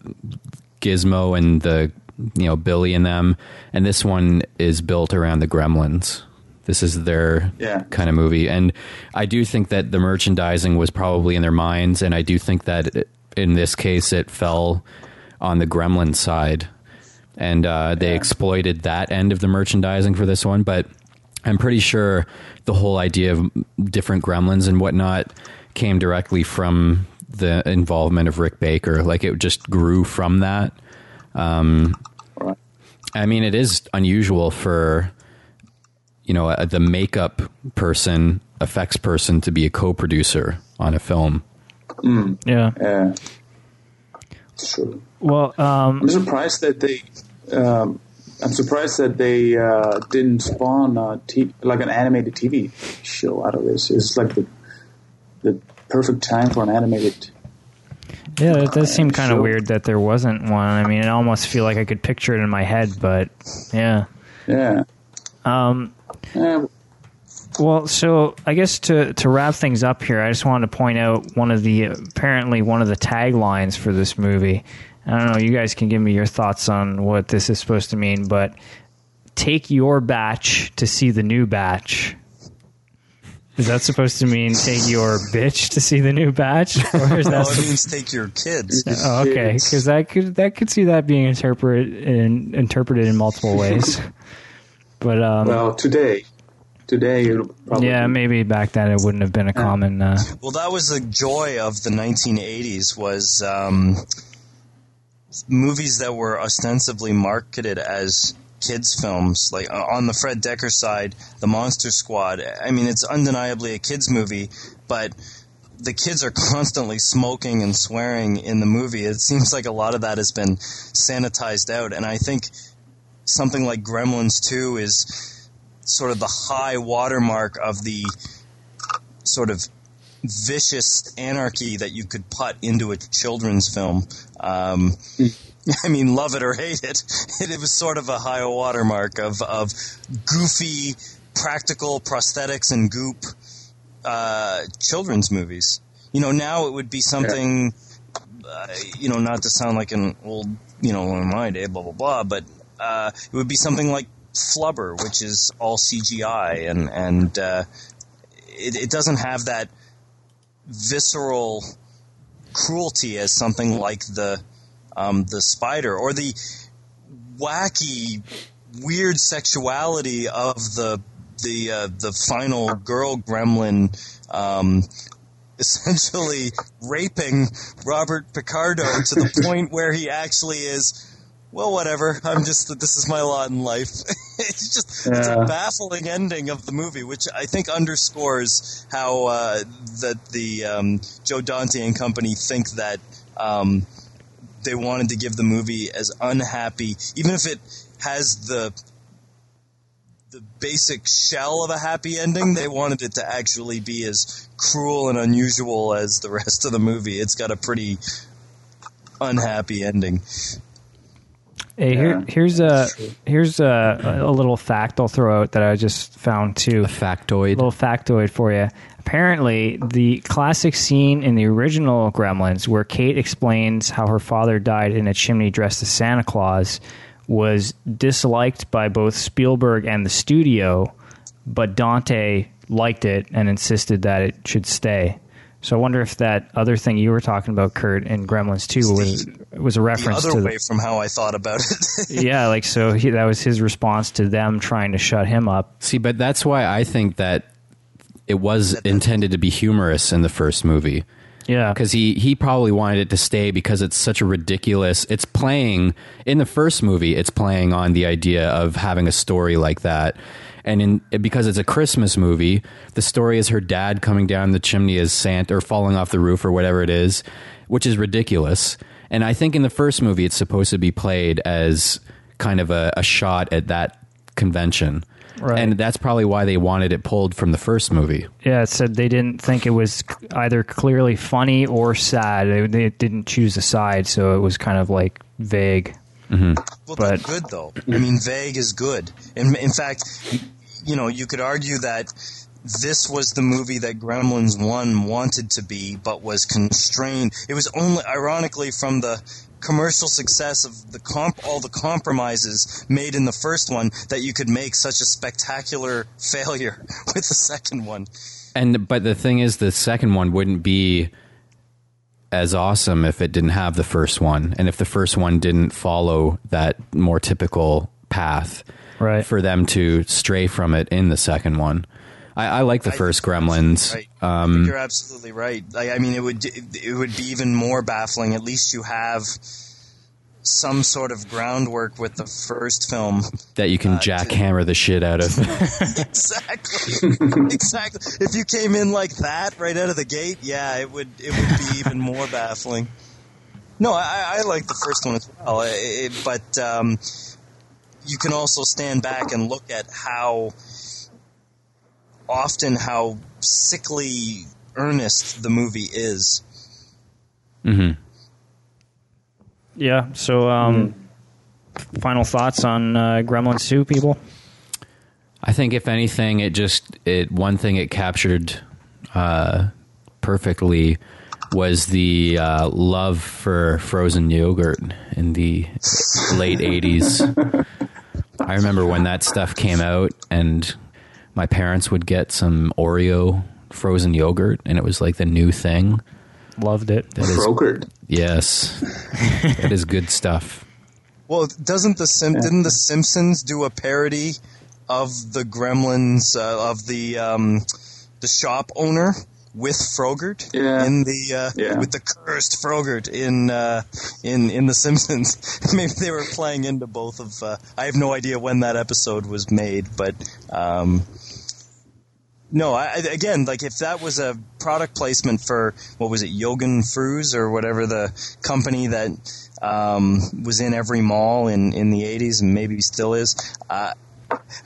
Gizmo and the you know Billy and them, and this one is built around the Gremlins. This is their Yeah. kind of movie, and I do think that the merchandising was probably in their minds, and I do think that in this case it fell on the Gremlin side, and uh, they exploited that end of the merchandising for this one, but. I'm pretty sure the whole idea of different gremlins and whatnot came directly from the involvement of Rick Baker. Like it just grew from that. Um, Right. I mean, it is unusual for you know a, the makeup person, effects person, to be a co-producer on a film. Yeah. Yeah, sure. Well, um, I'm surprised that they. Um, I'm surprised that they uh, didn't spawn a t- like an animated TV show out of this. It's like the the perfect time for an animated. Yeah, it does seem kind of weird that there wasn't one. I mean, I almost feel like I could picture it in my head, but yeah. Yeah. Um, Yeah, Well, so I guess to to wrap things up here, I just wanted to point out one of the apparently one of the taglines for this movie. I don't know. You guys can give me your thoughts on what this is supposed to mean, but take your batch to see the new batch. Is that supposed to mean take your bitch to see the new batch, or is No, that? it means take your kids. Oh, okay, because that could that could see that being interpreted in, interpreted in multiple ways. But um, well, today, today it'll probably yeah, maybe back then it wouldn't have been a common. Uh, Well, that was the joy of the 1980s was um, movies that were ostensibly marketed as kids films. Like uh, on the Fred Dekker side, The Monster Squad. I mean, it's undeniably a kids movie, but the kids are constantly smoking and swearing in the movie. It seems like a lot of that has been sanitized out, and I think something like Gremlins 2 is sort of the high watermark of the sort of vicious anarchy that you could put into a children's film. Um, I mean, love it or hate it, it, it was sort of a high watermark of, of goofy, practical prosthetics and goop uh, children's movies. You know, now it would be something, uh, you know, not to sound like an old, you know, in my day, blah, blah, blah, but uh, it would be something like Flubber, which is all CGI, and, and uh, it, it doesn't have that visceral cruelty as something like the um, the spider or the wacky, weird sexuality of the the uh, the final girl gremlin. Um, essentially raping Robert Picardo to the point where he actually is well, whatever. I'm just this is my lot in life. it's just it's a baffling ending of the movie, which I think underscores how uh, that the um, Joe Dante and company think that um, they wanted to give the movie as unhappy, even if it has the the basic shell of a happy ending. They wanted it to actually be as cruel and unusual as the rest of the movie. It's got a pretty unhappy ending. Hey, here, Yeah. here's a here's a, a little fact I'll throw out that I just found too. A factoid. a little factoid for you. Apparently, the classic scene in the original Gremlins, where Kate explains how her father died in a chimney dressed as Santa Claus, was disliked by both Spielberg and the studio, but Dante liked it and insisted that it should stay. So I wonder if that other thing you were talking about, Kurt, in Gremlins 2 was was a reference to The other to way from how I thought about it. yeah, like so he, that was his response to them trying to shut him up. See, but that's why I think that it was intended to be humorous in the first movie. Yeah, because he he probably wanted it to stay because it's such a ridiculous. It's playing in the first movie. It's playing on the idea of having a story like that, and in because it's a Christmas movie, the story is her dad coming down the chimney as Santa or falling off the roof or whatever it is, which is ridiculous. And I think in the first movie, it's supposed to be played as kind of a, a shot at that convention. Right. And that's probably why they wanted it pulled from the first movie. Yeah, it said they didn't think it was either clearly funny or sad. They, they didn't choose a side, so it was kind of like vague. Mm-hmm. Well, But- that's good though. I mean, vague is good. In, in fact, you know, you could argue that this was the movie that Gremlins One wanted to be, but was constrained. It was only, ironically, from the commercial success of the comp, all the compromises made in the first one, that you could make such a spectacular failure with the second one. And but the thing is, the second one wouldn't be as awesome if it didn't have the first one, and if the first one didn't follow that more typical path Right. for them to stray from it in the second one. I, I like the I first Gremlins. Right. Think you're absolutely right. I, I mean, it would it would be even more baffling. At least you have some sort of groundwork with the first film. that you can Uh, jackhammer the shit out of. exactly, exactly. If you came in like that right out of the gate, yeah, it would it would be even more baffling. No, I, I like the first one as well, it, but um, you can also stand back and look at how often how sickly earnest the movie is. Yeah. So, um, final thoughts on uh, Gremlins 2, people? I think if anything, it just it one thing it captured uh, perfectly was the uh, love for frozen yogurt in the late '80s. I remember when that stuff came out, and my parents would get some Oreo frozen yogurt, and it was like the new thing. Loved it. That is Frogurt. yes, that is good stuff. Well, doesn't the Sim- didn't the Simpsons do a parody of the Gremlins uh, of the um, the shop owner with Frogurt Yeah. in the uh, Yeah. with the cursed Frogurt in uh, in in the Simpsons? Maybe they were playing into both of. Uh, I have no idea when that episode was made, but. Um, no, I, I- again, like if that was a product placement for what was it, Yogen Früz or whatever the company that um, was in every mall in, in the '80s and maybe still is, uh,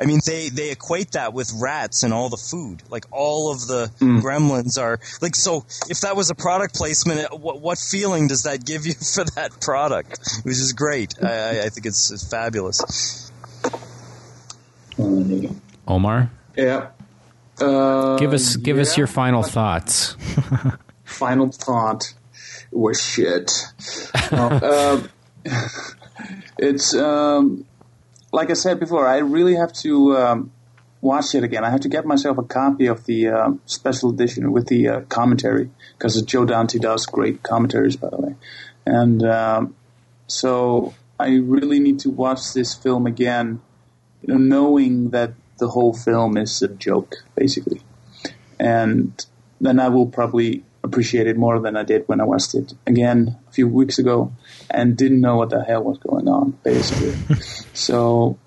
I mean, they, they equate that with rats and all the food. Like all of the Hmm. gremlins are like. So if that was a product placement, uh, what, what feeling does that give you for that product? Which is great. I, I, I think it's, it's fabulous. Omar, Yeah. Uh, give us give us your final thoughts. final thought was shit. No, um, it's um, like I said before. I really have to um, watch it again. I have to get myself a copy of the uh, special edition with the uh, commentary because Joe Dante does great commentaries, by the way. And um, so I really need to watch this film again, you know, knowing that the whole film is a joke, basically and then I will probably appreciate it more than I did when I watched it again a few weeks ago and didn't know what the hell was going on, basically. so,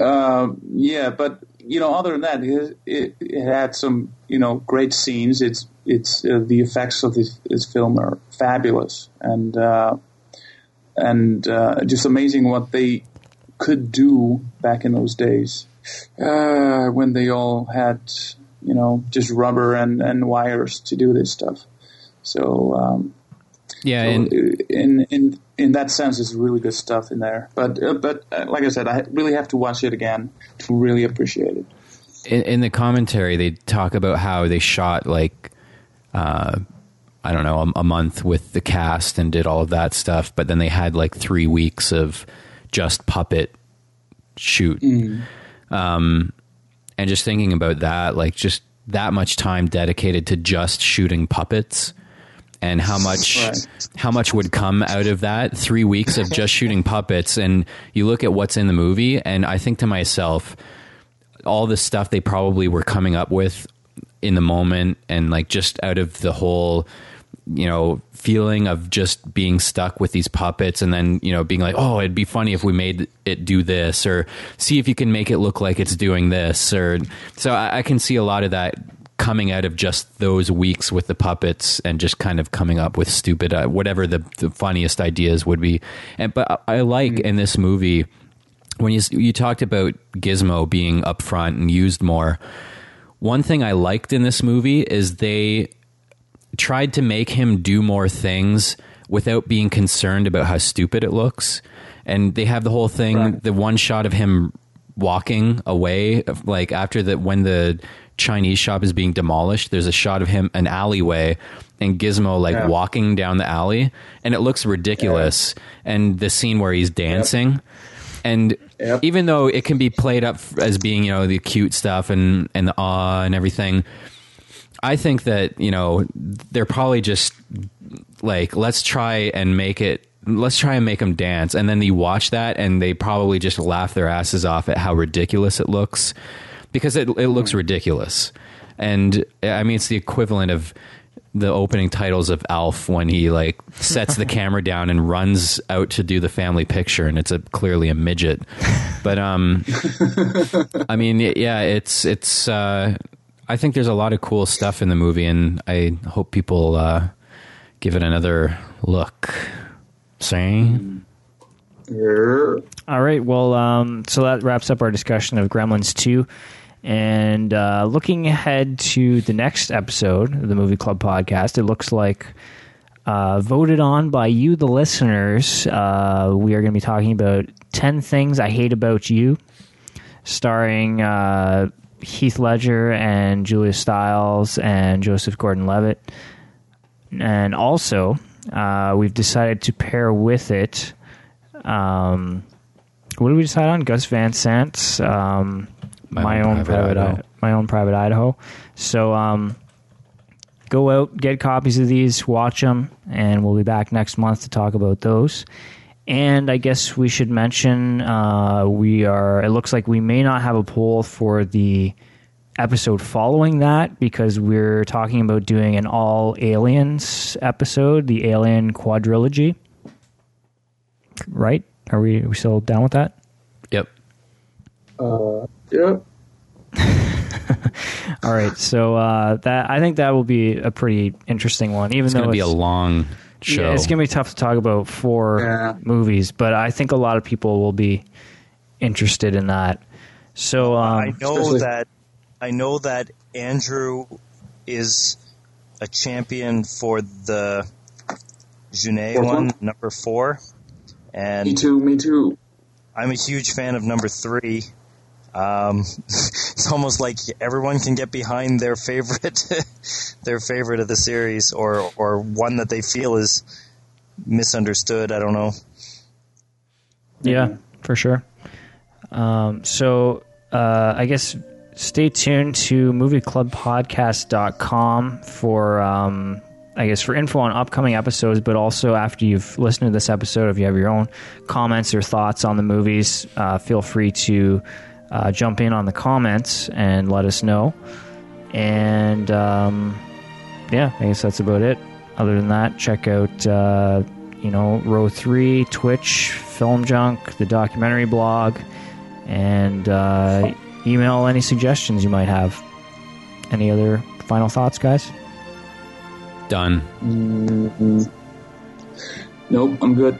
uh, yeah, but you know, other than that, it, it, it had some you know great scenes. It's it's uh, the effects of this, this film are fabulous and uh, and uh, just amazing what they could do back in those days uh, when they all had you know just rubber and, and wires to do this stuff. So um, Yeah, so and in in in that sense, it's really good stuff in there. But uh, but uh, like I said, I really have to watch it again to really appreciate it. in, in the commentary they talk about how they shot like uh i don't know a, a month with the cast and did all of that stuff but then they had like three weeks of just puppet shoot um and just thinking about that like just that much time dedicated to just shooting puppets and how much Right. how much would come out of that three weeks of just shooting puppets and you look at what's in the movie and i think to myself all the stuff they probably were coming up with in the moment and like just out of the whole you know feeling of just being stuck with these puppets and then you know being like oh it'd be funny if we made it do this or see if you can make it look like it's doing this or so i, I can see a lot of that coming out of just those weeks with the puppets and just kind of coming up with stupid uh, whatever the, the funniest ideas would be. And but I- i like in this movie when you you talked about Gizmo being upfront and used more, one thing I liked in this movie is they tried to make him do more things without being concerned about how stupid it looks. And they have the whole thing, Right. the one shot of him walking away, like after that, when the Chinese shop is being demolished, there's a shot of him an alleyway and Gizmo like Yeah. walking down the alley, and it looks ridiculous. And the scene where he's dancing, and Yep. even though it can be played up as being you know the cute stuff and and the awe and everything, I think that you know they're probably just like let's try and make it. Let's try and make them dance, and then you watch that, and they probably just laugh their asses off at how ridiculous it looks, because it it looks ridiculous, and I mean it's the equivalent of the opening titles of Alf when he like sets the camera down and runs out to do the family picture, and it's a clearly a midget, but um, I mean yeah, it's it's uh, I think there's a lot of cool stuff in the movie, and I hope people uh, give it another look. Saying. Yeah. All right. Well, um, so that wraps up our discussion of Gremlins 2. And uh, looking ahead to the next episode of the Movie Club podcast, it looks like uh, voted on by you, the listeners, uh, we are going to be talking about 10 Things I Hate About You, starring uh, Heath Ledger and Julia Stiles and Joseph Gordon Levitt. And also, uh, we've decided to pair with it. Um, what did we decide on? Gus Van Sant's um, my, own, private, Idaho. I- my own private Idaho. So um, go out, get copies of these, watch them, and we'll be back next month to talk about those. And I guess we should mention uh, we are. It looks like we may not have a poll for the episode following that because we're talking about doing an all aliens episode, the Alien quadrilogy. Right? Are we, are we still down with that? Yep. Yeah. All right. So uh, that I think that will be a pretty interesting one. Even It's though going to be a long show. Yeah, it's gonna be tough to talk about four Yeah. movies, but I think a lot of people will be interested in that. So um, I know especially- that I know that Andrew is a champion for the Jeunet one, one? number four, and Me too. Me too. I'm a huge fan of number three. Um, it's almost like everyone can get behind their favorite, their favorite of the series, or or one that they feel is misunderstood. I don't know. Yeah, for sure. Um, so uh, I guess stay tuned to movieclubpodcast.com for um, I guess for info on upcoming episodes, but also after you've listened to this episode, if you have your own comments or thoughts on the movies, uh, feel free to uh, jump in on the comments and let us know. And um, yeah, I guess that's about it. Other than that, check out uh, you know Row Three, Twitch, Film Junk, the documentary blog, and uh, email any suggestions you might have. Any other final thoughts, guys? Done. Nope, I'm good.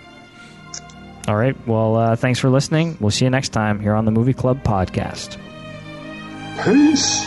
All right. Well, uh, thanks for listening. We'll see you next time here on the Movie Club podcast. Peace.